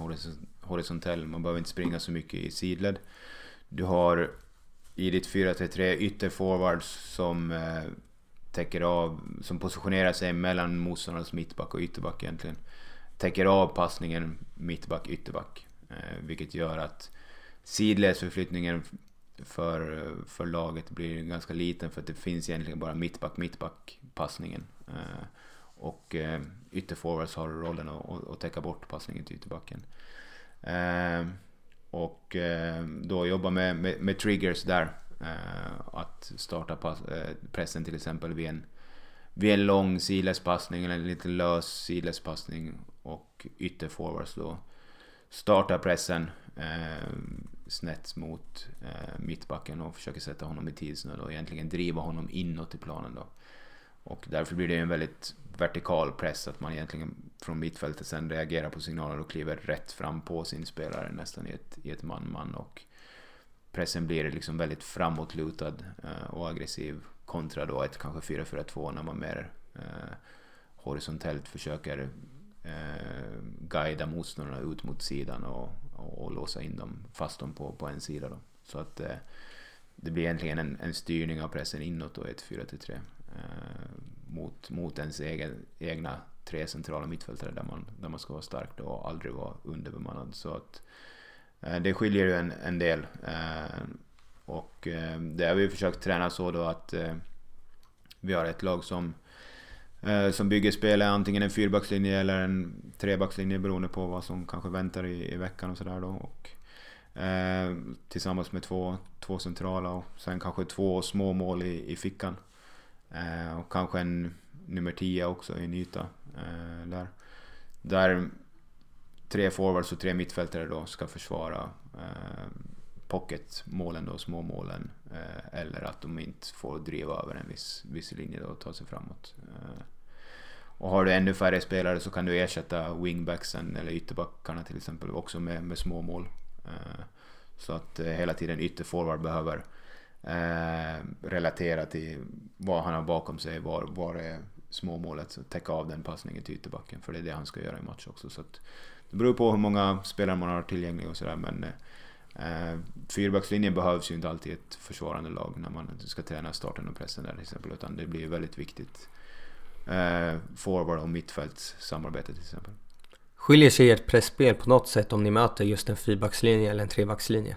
horisontell. Man behöver inte springa så mycket i sidled. Du har i ditt 4-3-3 ytterforwards som eh, täcker av, som positionerar sig mellan motståndarens mittback och ytterback egentligen täcker av passningen mittback, ytterback. Eh, vilket gör att sidledsförflyttningen för, för laget blir ganska liten för att det finns egentligen bara mittback, mittback passningen. Eh, och eh, ytterforwards har rollen att, att täcka bort passningen till ytterbacken. Eh, och eh, då jobba med, med, med triggers där. Eh, att starta pass, eh, pressen till exempel vid en, vid en lång sidledspassning eller en lite lös sidledspassning och ytterforwards då startar pressen eh, snett mot eh, mittbacken och försöker sätta honom i tidsnöd och egentligen driva honom inåt i planen då. Och därför blir det en väldigt vertikal press att man egentligen från mittfältet sen reagerar på signaler och kliver rätt fram på sin spelare nästan i ett, i ett man-man och pressen blir liksom väldigt framåtlutad eh, och aggressiv kontra då ett kanske 4-4-2 när man mer eh, horisontellt försöker eh, guida motståndarna ut mot sidan och, och, och, låsa in dem, fast dem på, på en sida. Då. Så att eh, det blir egentligen en, en styrning av pressen inåt då, ett 4-3 eh, mot, mot ens egen, egna tre centrala mittfältare där man, där man ska vara stark och aldrig vara underbemannad. Så att eh, Eh, det skiljer ju en, en del. Eh, och eh, det har vi försökt träna så då att vi har ett lag som som bygger spelet antingen en fyrbackslinje eller en trebackslinje beroende på vad som kanske väntar i, i veckan och sådär då. Och, eh, tillsammans med två, två centrala och sen kanske två små mål i, i fickan. Eh, och kanske en nummer 10 också i en yta. Eh, där. där tre forwards och tre mittfältare då ska försvara eh, pocketmålen då, småmålen. Eh, eller att de inte får driva över en viss, viss linje då och ta sig framåt. Eh, och har du ännu färre spelare så kan du ersätta wingbacksen eller ytterbackarna till exempel också med, med småmål. Eh, så att eh, hela tiden ytterforward behöver eh, relatera till vad han har bakom sig, var, var är småmålet, så täcka av den passningen till ytterbacken. För det är det han ska göra i match också. Så att, det beror på hur många spelare man har tillgängliga och sådär men eh, fyrbackslinjen behövs ju inte alltid i ett försvarande lag när man ska träna starten och pressen där till exempel utan det blir väldigt viktigt eh, forward och mittfälts samarbete till exempel. Skiljer sig ert pressspel på något sätt om ni möter just en fyrbackslinje eller en trebackslinje?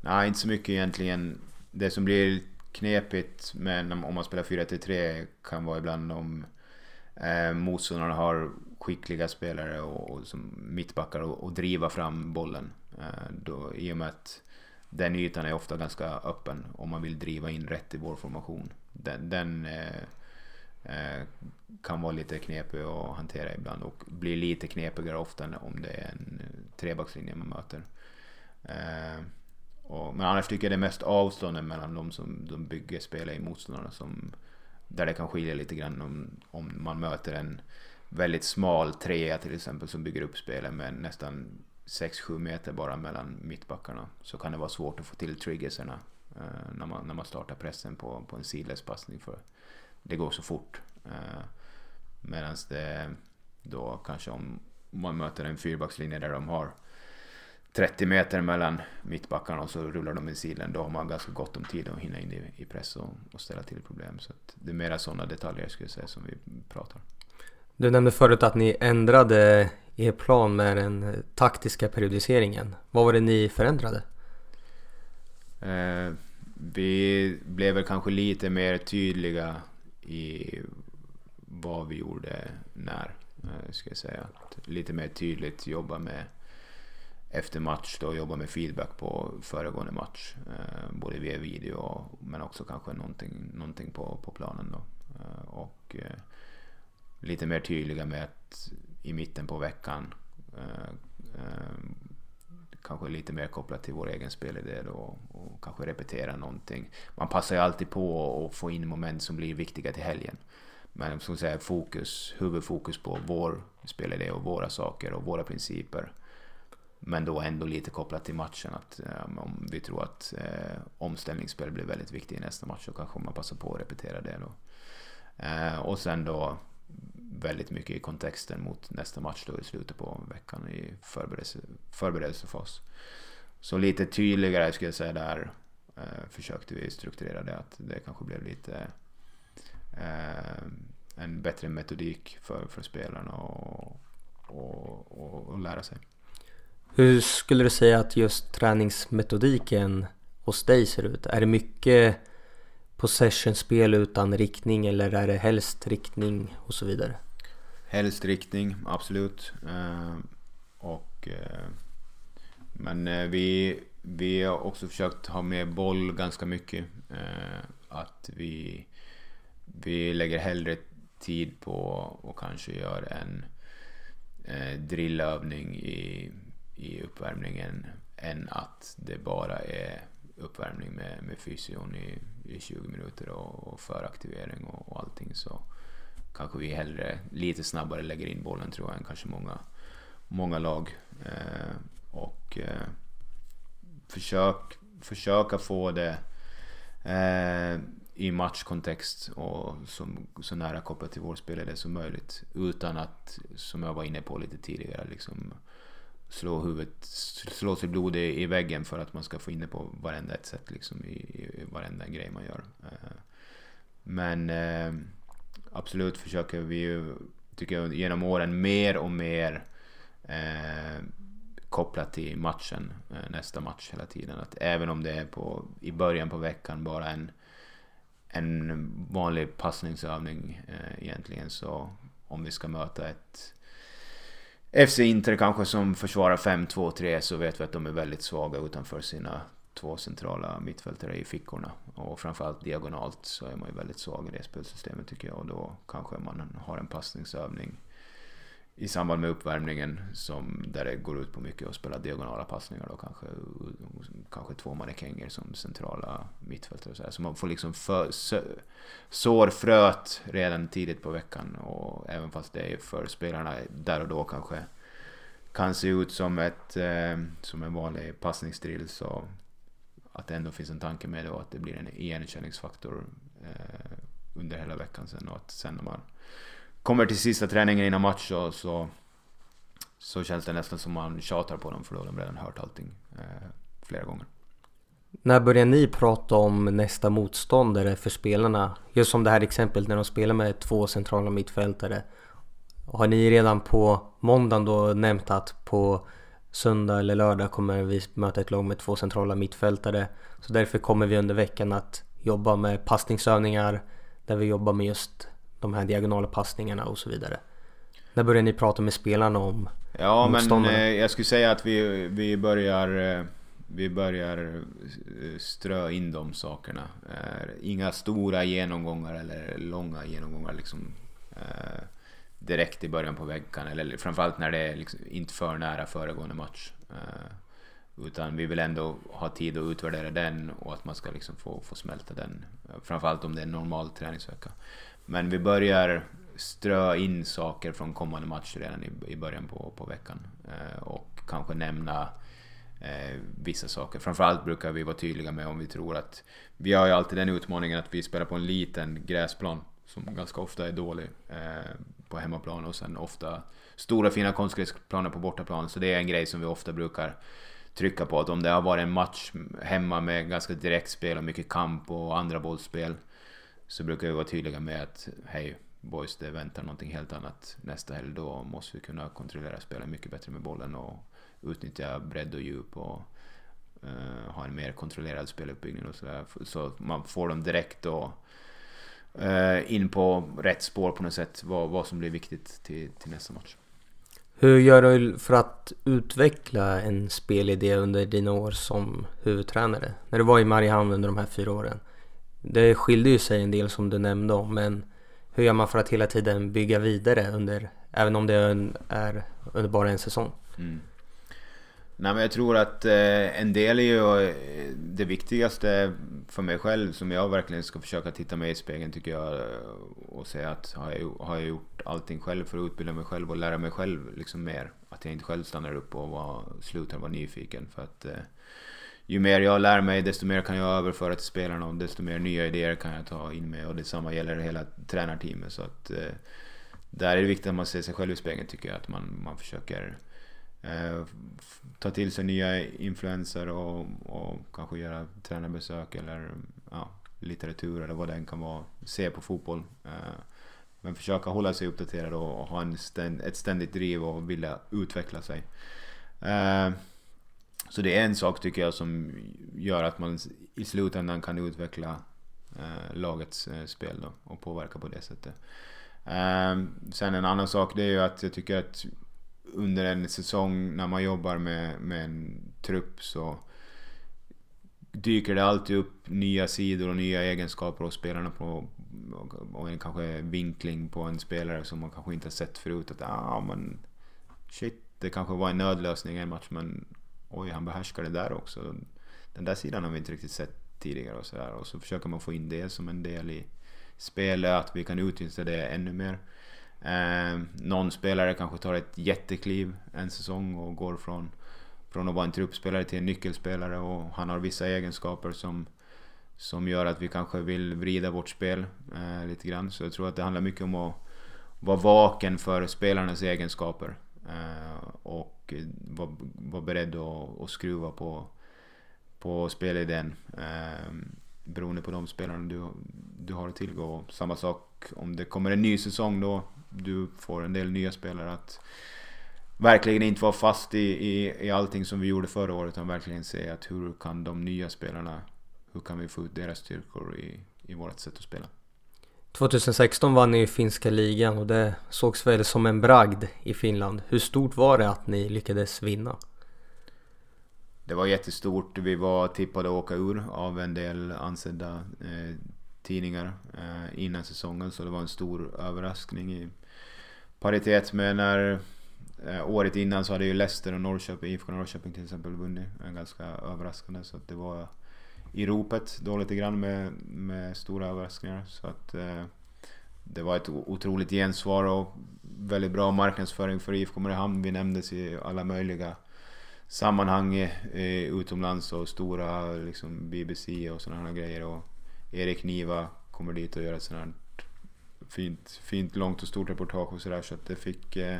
Nej, inte så mycket egentligen. Det som blir knepigt med om man spelar 4-3 kan vara ibland om eh, motståndarna har skickliga spelare och, och som mittbackar och, och driva fram bollen. Eh, då, I och med att den ytan är ofta ganska öppen om man vill driva in rätt i vår formation. Den, den eh, eh, kan vara lite knepig att hantera ibland och blir lite knepigare ofta om det är en trebackslinje man möter. Eh, och, men annars tycker jag det är mest avstånden mellan de som de bygger spelet i motståndarna som där det kan skilja lite grann om, om man möter en väldigt smal trea till exempel som bygger upp spelet med nästan 6-7 meter bara mellan mittbackarna så kan det vara svårt att få till triggerserna eh, när, man, när man startar pressen på, på en sidledspassning för det går så fort. Eh, Medan det då kanske om man möter en fyrbackslinje där de har 30 meter mellan mittbackarna och så rullar de i sidan. Då har man ganska gott om tid att hinna in i, i press och, och ställa till problem. Så det är mera sådana detaljer skulle jag säga som vi pratar. Du nämnde förut att ni ändrade er plan med den taktiska periodiseringen. Vad var det ni förändrade? Eh, vi blev väl kanske lite mer tydliga i vad vi gjorde när, eh, ska jag säga. Lite mer tydligt jobba med efter match då jobba med feedback på föregående match. Eh, både via video men också kanske någonting, någonting på, på planen då. Eh, och eh, lite mer tydliga med att i mitten på veckan eh, eh, kanske lite mer kopplat till vår egen spelidé då och kanske repetera någonting. Man passar ju alltid på att få in moment som blir viktiga till helgen. Men som säger, fokus, huvudfokus på vår spelidé och våra saker och våra principer. Men då ändå lite kopplat till matchen att um, om vi tror att uh, omställningsspel blir väldigt viktigt i nästa match så kanske man passar på att repetera det då. Uh, och sen då väldigt mycket i kontexten mot nästa match då i slutet på veckan i förberedelse, förberedelsefas. Så lite tydligare skulle jag säga där eh, försökte vi strukturera det att det kanske blev lite eh, en bättre metodik för, för spelarna och, och, och, och lära sig. Hur skulle du säga att just träningsmetodiken hos dig ser ut? Är det mycket possession-spel utan riktning eller är det helst riktning och så vidare? Helst riktning, absolut. Eh, och, eh, men eh, vi, vi har också försökt ha med boll ganska mycket. att vi, vi lägger hellre tid på och kanske gör en drillövning i i uppvärmningen än att det bara är uppvärmning med, med fysion i, i 20 minuter och, och föraktivering och, och allting så kanske vi hellre lite snabbare lägger in bollen tror jag än kanske många, många lag. Eh, och eh, försök, försöka få det eh, i matchkontext och som, så nära kopplat till vår spelare som möjligt. Utan att, som jag var inne på lite tidigare, liksom slå huvudet, slå sig blod i, i väggen för att man ska få in det på varenda ett sätt liksom i, i varenda grej man gör. Eh, men eh, absolut försöker vi ju, tycker jag, genom åren mer och mer eh, kopplat till matchen, eh, nästa match hela tiden. Att även om det är på, i början på veckan bara en, en vanlig passningsövning eh, egentligen så om vi ska möta ett FC Inter kanske som försvarar 5-2-3 så vet vi att de är väldigt svaga utanför sina två centrala mittfältare i fickorna. Och framförallt diagonalt så är man ju väldigt svag i det spelsystemet tycker jag. Och då kanske man har en passningsövning i samband med uppvärmningen som, där det går ut på mycket att spela diagonala passningar då kanske, kanske två mannekänger som centrala mittfältare så, här. så man får liksom för, sår fröet redan tidigt på veckan och även fast det är för spelarna där och då kanske kan se ut som, ett, eh, som en vanlig passningsdrill så att det ändå finns en tanke med det och att det blir en igenkänningsfaktor eh, under hela veckan sen och att sen när man kommer till sista träningen innan match så, så, så känns det nästan som man tjatar på dem för då har de redan hört allting eh, flera gånger. När börjar ni prata om nästa motståndare för spelarna? Just som det här exemplet när de spelar med två centrala mittfältare. Har ni redan på måndagen då nämnt att på söndag eller lördag kommer vi möta ett lag med två centrala mittfältare. Så därför kommer vi under veckan att jobba med passningsövningar där vi jobbar med just de här diagonala passningarna och så vidare. När börjar ni prata med spelarna om Ja men eh, jag skulle säga att vi, vi börjar eh, vi börjar eh, strö in de sakerna. Eh, inga stora genomgångar eller långa genomgångar liksom direkt i början på veckan eller framförallt när det är liksom inte för nära föregående match. Utan vi vill ändå ha tid att utvärdera den och att man ska liksom få, få smälta den. Framförallt om det är en normal träningsvecka. Men vi börjar strö in saker från kommande matcher redan i, i början på, på veckan. Eh, och kanske nämna eh, vissa saker. Framförallt brukar vi vara tydliga med om vi tror att... Vi har ju alltid den utmaningen att vi spelar på en liten gräsplan som ganska ofta är dålig eh, på hemmaplan och sen ofta stora fina konstgräsplaner på bortaplan. Så det är en grej som vi ofta brukar trycka på att om det har varit en match hemma med ganska direkt spel och mycket kamp och andra bollspel så brukar vi vara tydliga med att hej boys, det väntar någonting helt annat nästa helg. Då måste vi kunna kontrollera spelet mycket bättre med bollen och utnyttja bredd och djup och uh, ha en mer kontrollerad speluppbyggnad och sådär. Så man får dem direkt då uh, in på rätt spår på något sätt, vad, vad som blir viktigt till, till nästa match. Hur gör du för att utveckla en spelidé under dina år som huvudtränare? När du var i Mariehamn under de här fyra åren. Det skilde ju sig en del som du nämnde om men hur gör man för att hela tiden bygga vidare under, även om det är under bara en säsong? Mm. Nej men jag tror att eh, en del är ju eh, det viktigaste för mig själv som jag verkligen ska försöka titta mig i spegeln tycker jag eh, och säga att har jag, har jag gjort allting själv för att utbilda mig själv och lära mig själv liksom mer? Att jag inte själv stannar upp och var, slutar vara nyfiken för att eh, ju mer jag lär mig desto mer kan jag överföra till spelarna och desto mer nya idéer kan jag ta in med och detsamma gäller hela tränarteamet så att eh, där är det viktigt att man ser sig själv i spegeln tycker jag att man, man försöker eh, ta till sig nya influenser och, och kanske göra tränarbesök eller ja, litteratur eller vad det än kan vara. Se på fotboll. Eh, men försöka hålla sig uppdaterad och, och ha en ständ, ett ständigt driv och vilja utveckla sig. Eh, så det är en sak tycker jag som gör att man i slutändan kan utveckla eh, lagets eh, spel då och påverka på det sättet. Eh, sen en annan sak det är ju att jag tycker att under en säsong när man jobbar med, med en trupp så dyker det alltid upp nya sidor och nya egenskaper hos spelarna på och en kanske vinkling på en spelare som man kanske inte har sett förut. Att ah, men shit, det kanske var en nödlösning i en match men oj, han behärskar det där också. Den där sidan har vi inte riktigt sett tidigare och sådär. Och så försöker man få in det som en del i spelet, att vi kan utnyttja det ännu mer. Eh, någon spelare kanske tar ett jättekliv en säsong och går från, från att vara en truppspelare till en nyckelspelare och han har vissa egenskaper som, som gör att vi kanske vill vrida vårt spel eh, lite grann. Så jag tror att det handlar mycket om att vara vaken för spelarnas egenskaper. Eh, och var, var beredd att, att skruva på, på spelidén. Eh, beroende på de spelarna du, du har att tillgå. Samma sak om det kommer en ny säsong då. Du får en del nya spelare att verkligen inte vara fast i, i, i allting som vi gjorde förra året. Utan verkligen se att hur kan de nya spelarna, hur kan vi få ut deras styrkor i, i vårt sätt att spela. 2016 vann ni finska ligan och det sågs väl som en bragd i Finland. Hur stort var det att ni lyckades vinna? det var jättestort. Vi var tippade att åka ur av en del ansedda eh, tidningar eh, innan säsongen. Så det var en stor överraskning i paritet med när eh, året innan så hade ju Leicester och Norrköping, IFK Norrköping till exempel vunnit. En ganska överraskande. Så att det var i ropet då lite grann med, med stora överraskningar. Så att eh, det var ett otroligt gensvar och väldigt bra marknadsföring för IFK Mariehamn. Vi nämndes i alla möjliga sammanhang eh, utomlands och stora liksom, BBC och sådana här grejer. Och Erik Niva kommer dit och gör ett sånt här fint, fint långt och stort reportage och sådär. Så att det fick eh,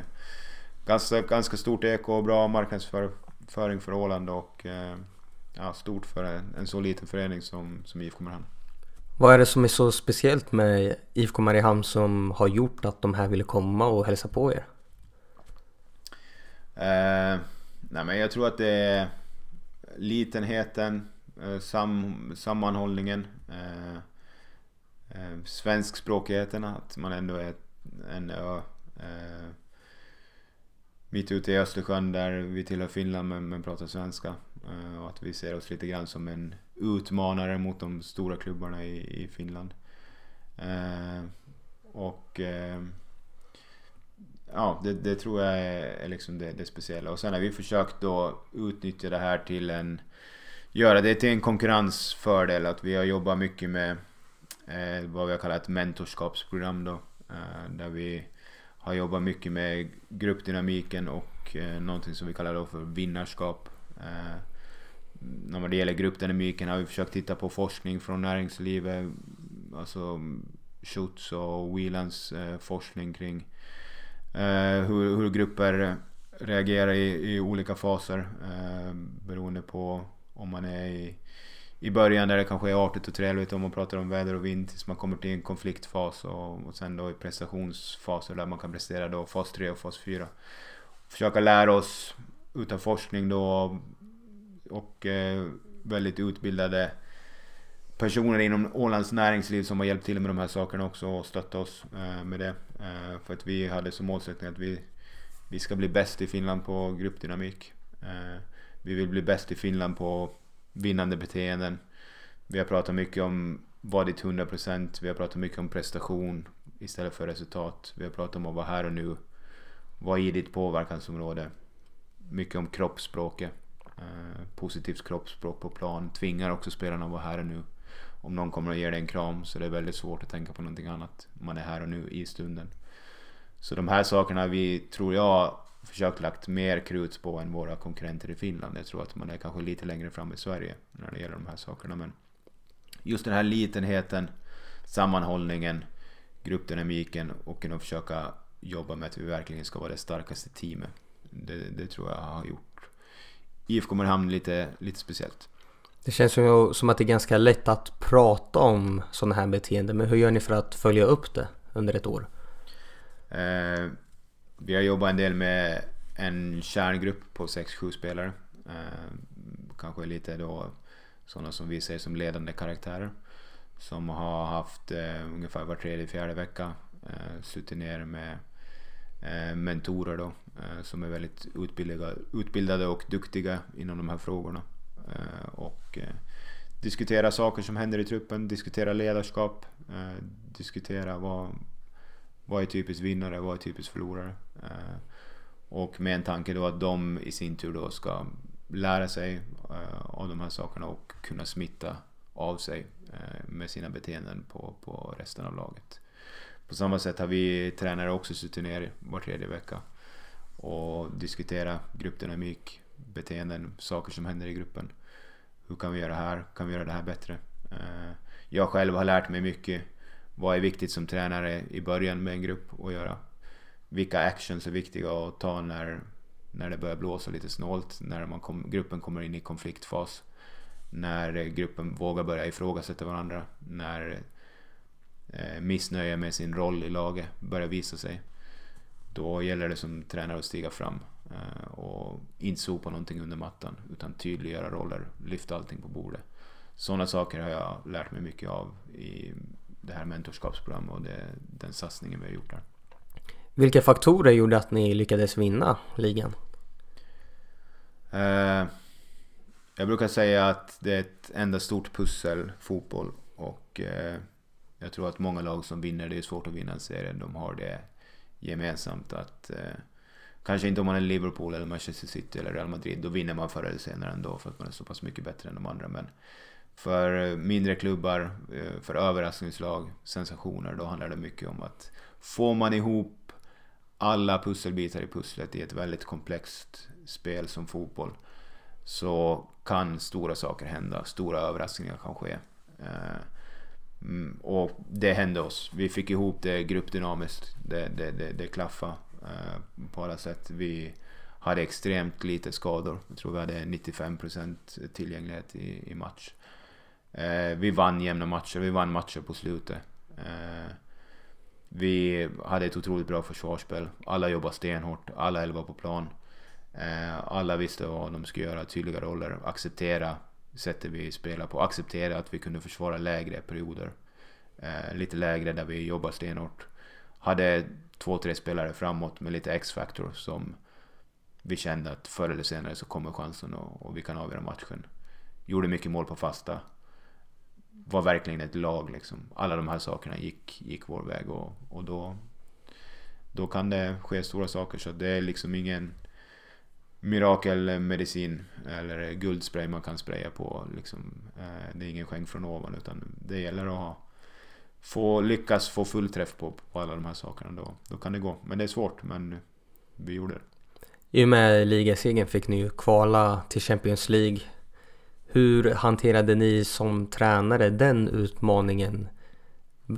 ganska, ganska stort eko och bra marknadsföring för Åland och eh, ja, stort för en, så liten förening som, som IFK Mariehamn. Vad är det som är så speciellt med IFK Mariehamn som har gjort att de här ville komma och hälsa på er? Eh, nej men jag tror att det är litenheten, eh, sam, sammanhållningen, eh, eh, svenskspråkigheten, att man ändå är en ö eh, mitt ute i Östersjön där vi tillhör Finland men, men pratar svenska. Eh, och att vi ser oss lite grann som en utmanare mot de stora klubbarna i, i Finland. Eh, och eh, ja, det, det, tror jag är, liksom det, det, speciella. Och sen har vi försökt då utnyttja det här till en göra det till en konkurrensfördel. Att vi har jobbat mycket med eh, vad vi har kallat mentorskapsprogram då. Eh, där vi har jobbat mycket med gruppdynamiken och eh, någonting som vi kallar då för vinnarskap. Eh, när det gäller gruppdynamiken har vi försökt titta på forskning från näringslivet. Alltså Schutz och Whelans eh, forskning kring eh, hur, hur, grupper reagerar i, i olika faser. Eh, beroende på om man är i, i början där det kanske är artigt och trevligt om man pratar om väder och vind tills man kommer till en konfliktfas och, och sen då i prestationsfaser där man kan prestera då fas 3 och fas 4. Försöka lära oss utav forskning då och eh, väldigt utbildade personer inom Ålands näringsliv som har hjälpt till med de här sakerna också och stöttat oss eh, med det. Eh, för att vi hade som målsättning att vi, vi ska bli bäst i Finland på gruppdynamik. Vi vill bli bäst i Finland på vinnande beteenden. Vi har pratat mycket om vad ditt 100%, vi har pratat mycket om prestation istället för resultat. Vi har pratat om att vara här och nu. Vad är ditt påverkansområde. Mycket om kroppsspråket. Eh, positivt kroppsspråk på plan tvingar också spelarna att vara här och nu. Om någon kommer och ger dig en kram så det är väldigt svårt att tänka på någonting annat. Man är här och nu i stunden. Så de här sakerna vi, tror jag, försökt lagt mer krut på än våra konkurrenter i Finland. Jag tror att man är kanske lite längre fram i Sverige när det gäller de här sakerna. Men just den här litenheten, sammanhållningen, gruppdynamiken och att försöka jobba med att vi verkligen ska vara det starkaste teamet. Det, det tror jag har gjort IFK Mariehamn lite, lite speciellt. Det känns ju som att det är ganska lätt att prata om sådana här beteenden. Men hur gör ni för att följa upp det under ett år? Eh, vi har jobbat en del med en kärngrupp på 6-7 spelare. Eh, kanske lite då sådana som vi ser som ledande karaktärer. Som har haft eh, ungefär var tredje, fjärde vecka eh, suttit ner med eh, mentorer då Eh, som är väldigt utbildade, utbildade och duktiga inom de här frågorna. Eh, och eh, diskutera saker som händer i truppen, diskutera ledarskap, eh, diskutera vad, vad är typiskt vinnare, vad är typiskt förlorare. Eh, och med en tanke då att de i sin tur då ska lära sig av de här sakerna och kunna smitta av sig med sina beteenden på, på resten av laget. På samma sätt har vi tränare också suttit ner var tredje vecka och diskutera gruppdynamik, beteenden, saker som händer i gruppen. Hur kan vi göra det här? Kan vi göra det här bättre? Eh, jag själv har lärt mig mycket. Vad är viktigt som tränare i början med en grupp att göra? Vilka actions är viktiga att ta när, när det börjar blåsa lite snålt? När man kom, gruppen kommer in i konfliktfas? När gruppen vågar börja ifrågasätta varandra? När eh, missnöje med sin roll i laget börjar visa sig? Då gäller det som tränare att stiga fram eh, och inte sopa någonting under mattan utan tydliggöra roller, lyfta allting på bordet. Sådana saker har jag lärt mig mycket av i det här mentorskapsprogrammet och det, den satsningen vi har gjort där. Vilka faktorer gjorde att ni lyckades vinna ligan? Eh, Jag brukar säga att det är ett enda stort pussel, fotboll. Och eh, jag tror att många lag som vinner, det är svårt att vinna en serie, de har det gemensamt att eh, Kanske inte om man är Liverpool eller Manchester City eller Real Madrid, då vinner man förr eller senare ändå för att man är så pass mycket bättre än de andra. Men för eh, mindre klubbar, eh, för överraskningslag, sensationer, då handlar det mycket om att får man ihop alla pusselbitar i pusslet i ett väldigt komplext spel som fotboll så kan stora saker hända, stora överraskningar kan ske. Eh, Mm, och det hände oss. Vi fick ihop det gruppdynamiskt. Det, det, det, det klaffade eh, på alla sätt. Vi hade extremt lite skador. Jag tror vi hade 95% tillgänglighet i, i match. Eh, vi vann jämna matcher, vi vann matcher på slutet. Eh, vi hade ett otroligt bra försvarsspel. Alla jobbade stenhårt, alla elva på plan. Eh, alla visste vad de skulle göra, tydliga roller, acceptera sättet vi spelar på. Acceptera att vi kunde försvara lägre perioder. Eh, lite lägre där vi jobbar stenhårt. Hade två, tre spelare framåt med lite X-factor som vi kände att förr eller senare så kommer chansen och, och vi kan avgöra matchen. Gjorde mycket mål på fasta. Var verkligen ett lag liksom. Alla de här sakerna gick, gick vår väg och, och då, då kan det ske stora saker. Så det är liksom ingen mirakelmedicin eller guldspray man kan spraya på. Liksom. Eh, det är ingen skänk från ovan utan det gäller att ha, få, lyckas få full träff på, på alla de här sakerna. Då, då kan det gå. Men det är svårt, men vi gjorde det. I och med ligasegern fick ni ju kvala till Champions League. Hur hanterade ni som tränare den utmaningen?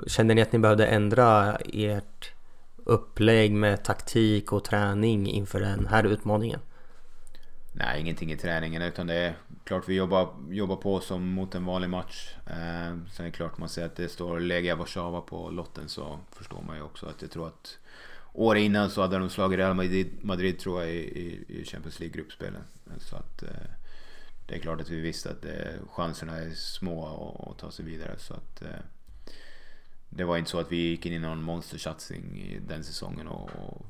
Kände ni att ni behövde ändra ert upplägg med taktik och träning inför den här utmaningen? Nej, ingenting i träningen utan det är klart vi jobbar, jobbar på som mot en vanlig match. Eh, sen är det klart man ser att det står Legia Warszawa på lotten så förstår man ju också att jag tror att året innan så hade de slagit Real Madrid, Madrid tror jag i, i, i Champions League-gruppspelet. Så att eh, det är klart att vi visste att det, chanserna är små att ta sig vidare så att eh, det var inte så att vi gick in i någon monstersatsning den säsongen och, och,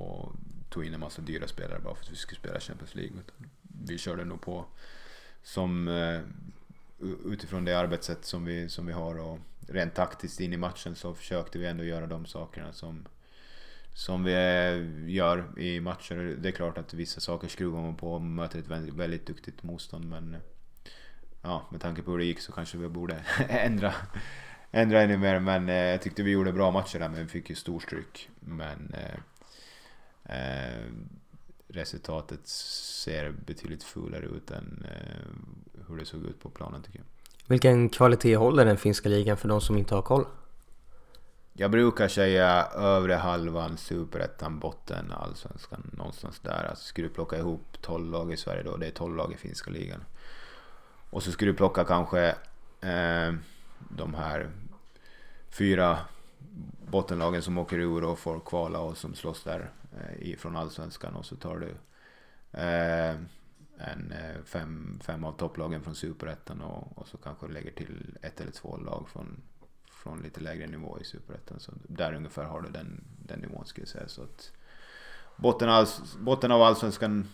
och tog in en massa dyra spelare bara för att vi skulle spela Champions League. Vi körde nog på som eh, utifrån det arbetssätt som vi, som vi har och rent taktiskt in i matchen så försökte vi ändå göra de sakerna som, som vi eh, gör i matcher. Det är klart att vissa saker skruvar man på och möter ett väldigt, väldigt duktigt motstånd men eh, ja, med tanke på hur det gick så kanske vi borde ändra, ändra ännu mer. Men eh, jag tyckte vi gjorde bra matcher där men vi fick ju storstryk. Men eh, resultatet ser betydligt fulare ut än eh, hur det såg ut på planen tycker jag. Vilken kvalitet håller den finska ligan för de som inte har koll? Jag brukar säga övre halvan, superettan, botten, allsvenskan. Någonstans där. Alltså skulle du plocka ihop 12 lag i Sverige då, det är 12 lag i finska ligan. Och så skulle du plocka kanske eh, de här fyra bottenlagen som åker ur och får kvala och som slåss där eh, från allsvenskan och så tar du eh, en eh, fem, fem av topplagen från superettan och, och så kanske du lägger till ett eller två lag från, från lite lägre nivå i superettan. Så där ungefär har du den, den nivån skulle jag säga. Så att botten, alls, botten av allsvenskan,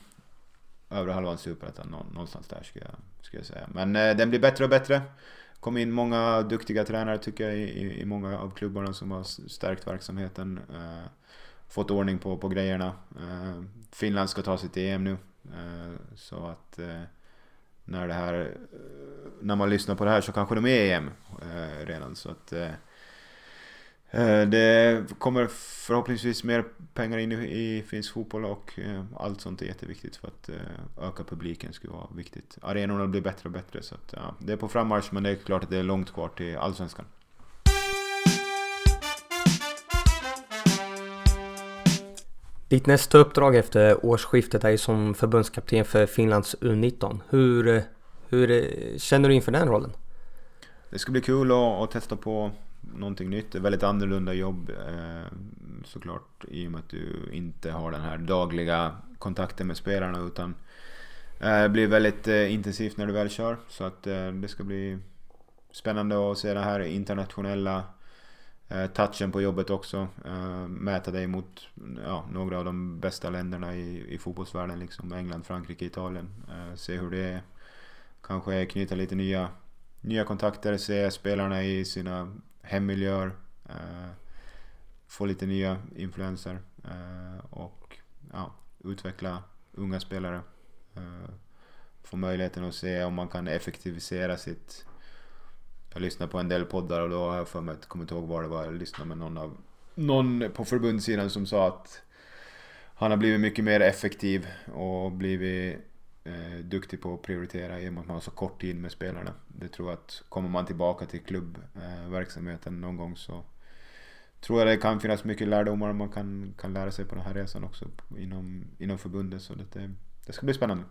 övre halvan superettan, någonstans där skulle jag, skulle jag säga. Men eh, den blir bättre och bättre kom in många duktiga tränare tycker jag i, i många av klubbarna som har stärkt verksamheten. Eh, Fått ordning på, på grejerna. Eh, Finland ska ta sig till EM nu. Eh, så att eh, när det här, eh, när man lyssnar på det här så kanske de är i EM eh, redan. Så att Eh, eh det kommer förhoppningsvis mer pengar in i finsk fotboll och eh, allt sånt är jätteviktigt för att eh, öka publiken skulle vara viktigt. Arenorna blir bättre och bättre så att, ja, det är på frammarsch men det är klart att det är långt kvar till Allsvenskan. Ditt nästa uppdrag efter årsskiftet är ju som förbundskapten för Finlands U19. Hur, hur eh, känner du inför den rollen? Det ska bli kul att, att testa på någonting nytt. Ett väldigt annorlunda jobb eh, såklart i och med att du inte har den här dagliga kontakten med spelarna utan eh, det blir väldigt intensivt när du väl kör. Så att det ska bli spännande att se den här internationella Eh, touchen på jobbet också. Eh, mäta dig mot ja, några av de bästa länderna i, i fotbollsvärlden. Liksom England, Frankrike, Italien. Eh, se hur det är kanske knyta lite nya, nya kontakter, se spelarna i sina hemmiljöer. Eh, få lite nya influenser eh, och ja, utveckla unga spelare. Eh, få möjligheten att se om man kan effektivisera sitt... Jag lyssnar på en del poddar och då har jag för mig att, kommer inte ihåg vad det var, jag lyssnade med någon av... Någon på förbundssidan som sa att han har blivit mycket mer effektiv och blivit eh, duktig på att prioritera i och med att man har så kort tid med spelarna. Det tror jag att kommer man tillbaka till klubbverksamheten eh, någon gång så tror jag det kan finnas mycket lärdomar man kan, kan lära sig på den här resan också inom, inom förbundet. Så det, det ska bli spännande.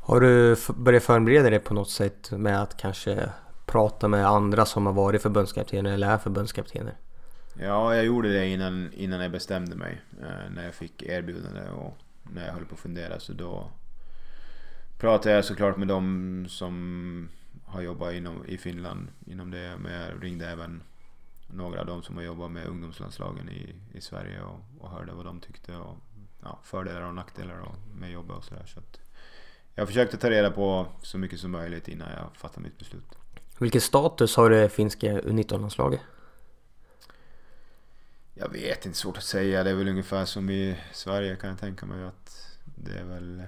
Har du börjat förbereda dig på något sätt med att kanske prata med andra som har varit förbundskaptener eller är förbundskaptener? Ja, jag gjorde det innan, innan jag bestämde mig. Eh, när jag fick erbjudande och när jag höll på att fundera. Så då pratade jag såklart med dem som har jobbat inom, i Finland inom det. Men jag ringde även några av dem som har jobbat med ungdomslandslagen i, i Sverige och, och hörde vad de tyckte. Och, ja, fördelar och nackdelar och, med jobbet och sådär. Så jag försökte ta reda på så mycket som möjligt innan jag fattade mitt beslut. Vilken status har det finska U19-landslaget? Jag vet inte, svårt att säga. Det är väl ungefär som i Sverige kan jag tänka mig att det är väl eh,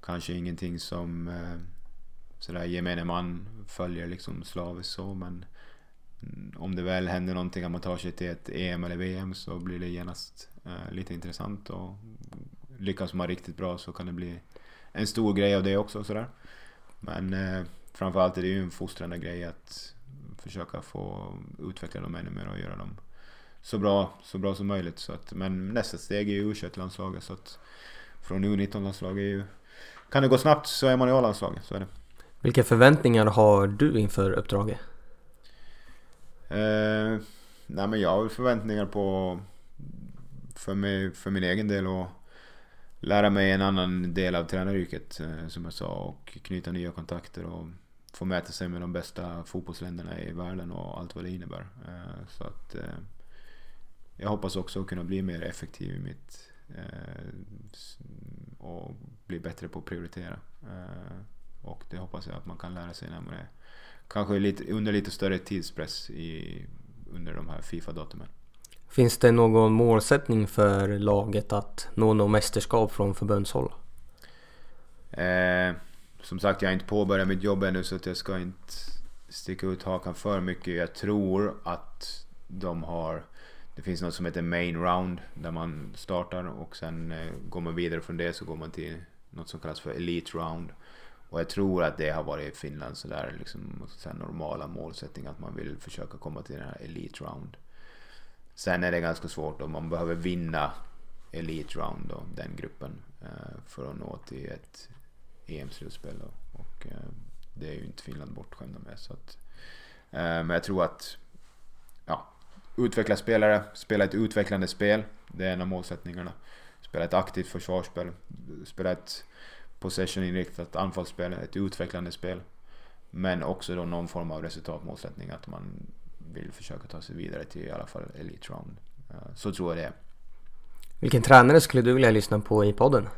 kanske ingenting som eh, sådär gemene man följer liksom slaviskt så men mm, om det väl händer någonting att man tar sig till ett EM eller VM så blir det genast eh, lite intressant och lyckas man riktigt bra så kan det bli en stor grej av det också sådär. Men eh, framförallt är det ju en fostrande grej att försöka få utveckla dem ännu mer och göra dem så bra, så bra som möjligt. Så att, men nästa steg är ju U21-landslaget så att från U19-landslaget kan det gå snabbt så är man i A-landslaget, så är det. Vilka förväntningar har du inför uppdraget? Eh, nej men jag har förväntningar på för, mig, för min egen del och lära mig en annan del av tränaryrket eh, som jag sa och knyta nya kontakter och få mäta sig med de bästa fotbollsländerna i världen och allt vad det innebär. Eh, så att eh, jag hoppas också kunna bli mer effektiv i mitt och bli bättre på att prioritera. Och det hoppas jag att man kan lära sig när man är kanske lite, under lite större tidspress i, under de här Fifa-datumen. Finns det någon målsättning för laget att nå något mästerskap från förbundshåll? Eh, som sagt, jag har inte påbörjat mitt jobb ännu så att jag ska inte sticka ut hakan för mycket. Jag tror att de har... Det finns något som heter main round där man startar och sen eh, går man vidare från det så går man till något som kallas för elite round. Och jag tror att det har varit Finland sådär liksom, så normala målsättning att man vill försöka komma till den här elite round. Sen är det ganska svårt och man behöver vinna Elite Round då, den gruppen eh, för att nå till ett EM-slutspel. Och och eh, det är ju inte Finland bortskämda med. Så att, eh, men jag tror att ja, utveckla spelare, spela ett utvecklande spel. Det är en av målsättningarna. Spela ett aktivt försvarsspel, spela ett possession-inriktat anfallsspel, ett utvecklande spel. Men också då någon form av resultatmålsättning, att man vill försöka ta sig vidare till i alla fall Elite Round. Eh, så tror jag det är. Vilken tränare skulle du vilja lyssna på i podden?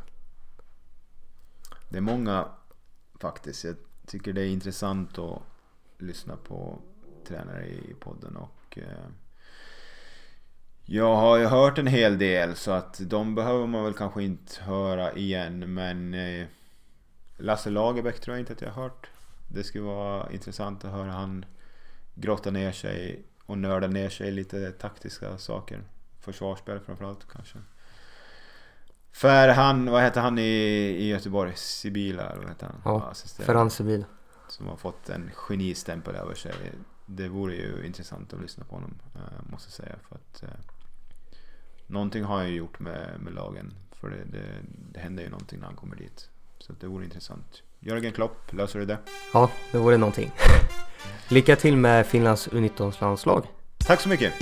Det är många faktiskt. Jag tycker det är intressant att lyssna på tränare i podden och eh, jag har ju hört en hel del så att de behöver man väl kanske inte höra igen men eh, Lasse Lagerbäck tror jag inte att jag har hört. Det skulle vara intressant att höra han grotta ner sig och nörda ner sig i lite taktiska saker. Försvarsspel framförallt kanske. För han, vad heter han i, i Göteborg? Sibila eller vad heter han? Ja, Ferran Sibila. Som har fått en genistämpel över sig. Det vore ju intressant att lyssna på honom, äh, måste jag säga. För att, äh, någonting har han ju gjort med, med lagen. För det, det, det händer ju någonting när han kommer dit. Så det vore intressant. Jörgen Klopp, löser du det? Ja, det vore någonting. Lycka till med Finlands U19-landslag. Tack så mycket!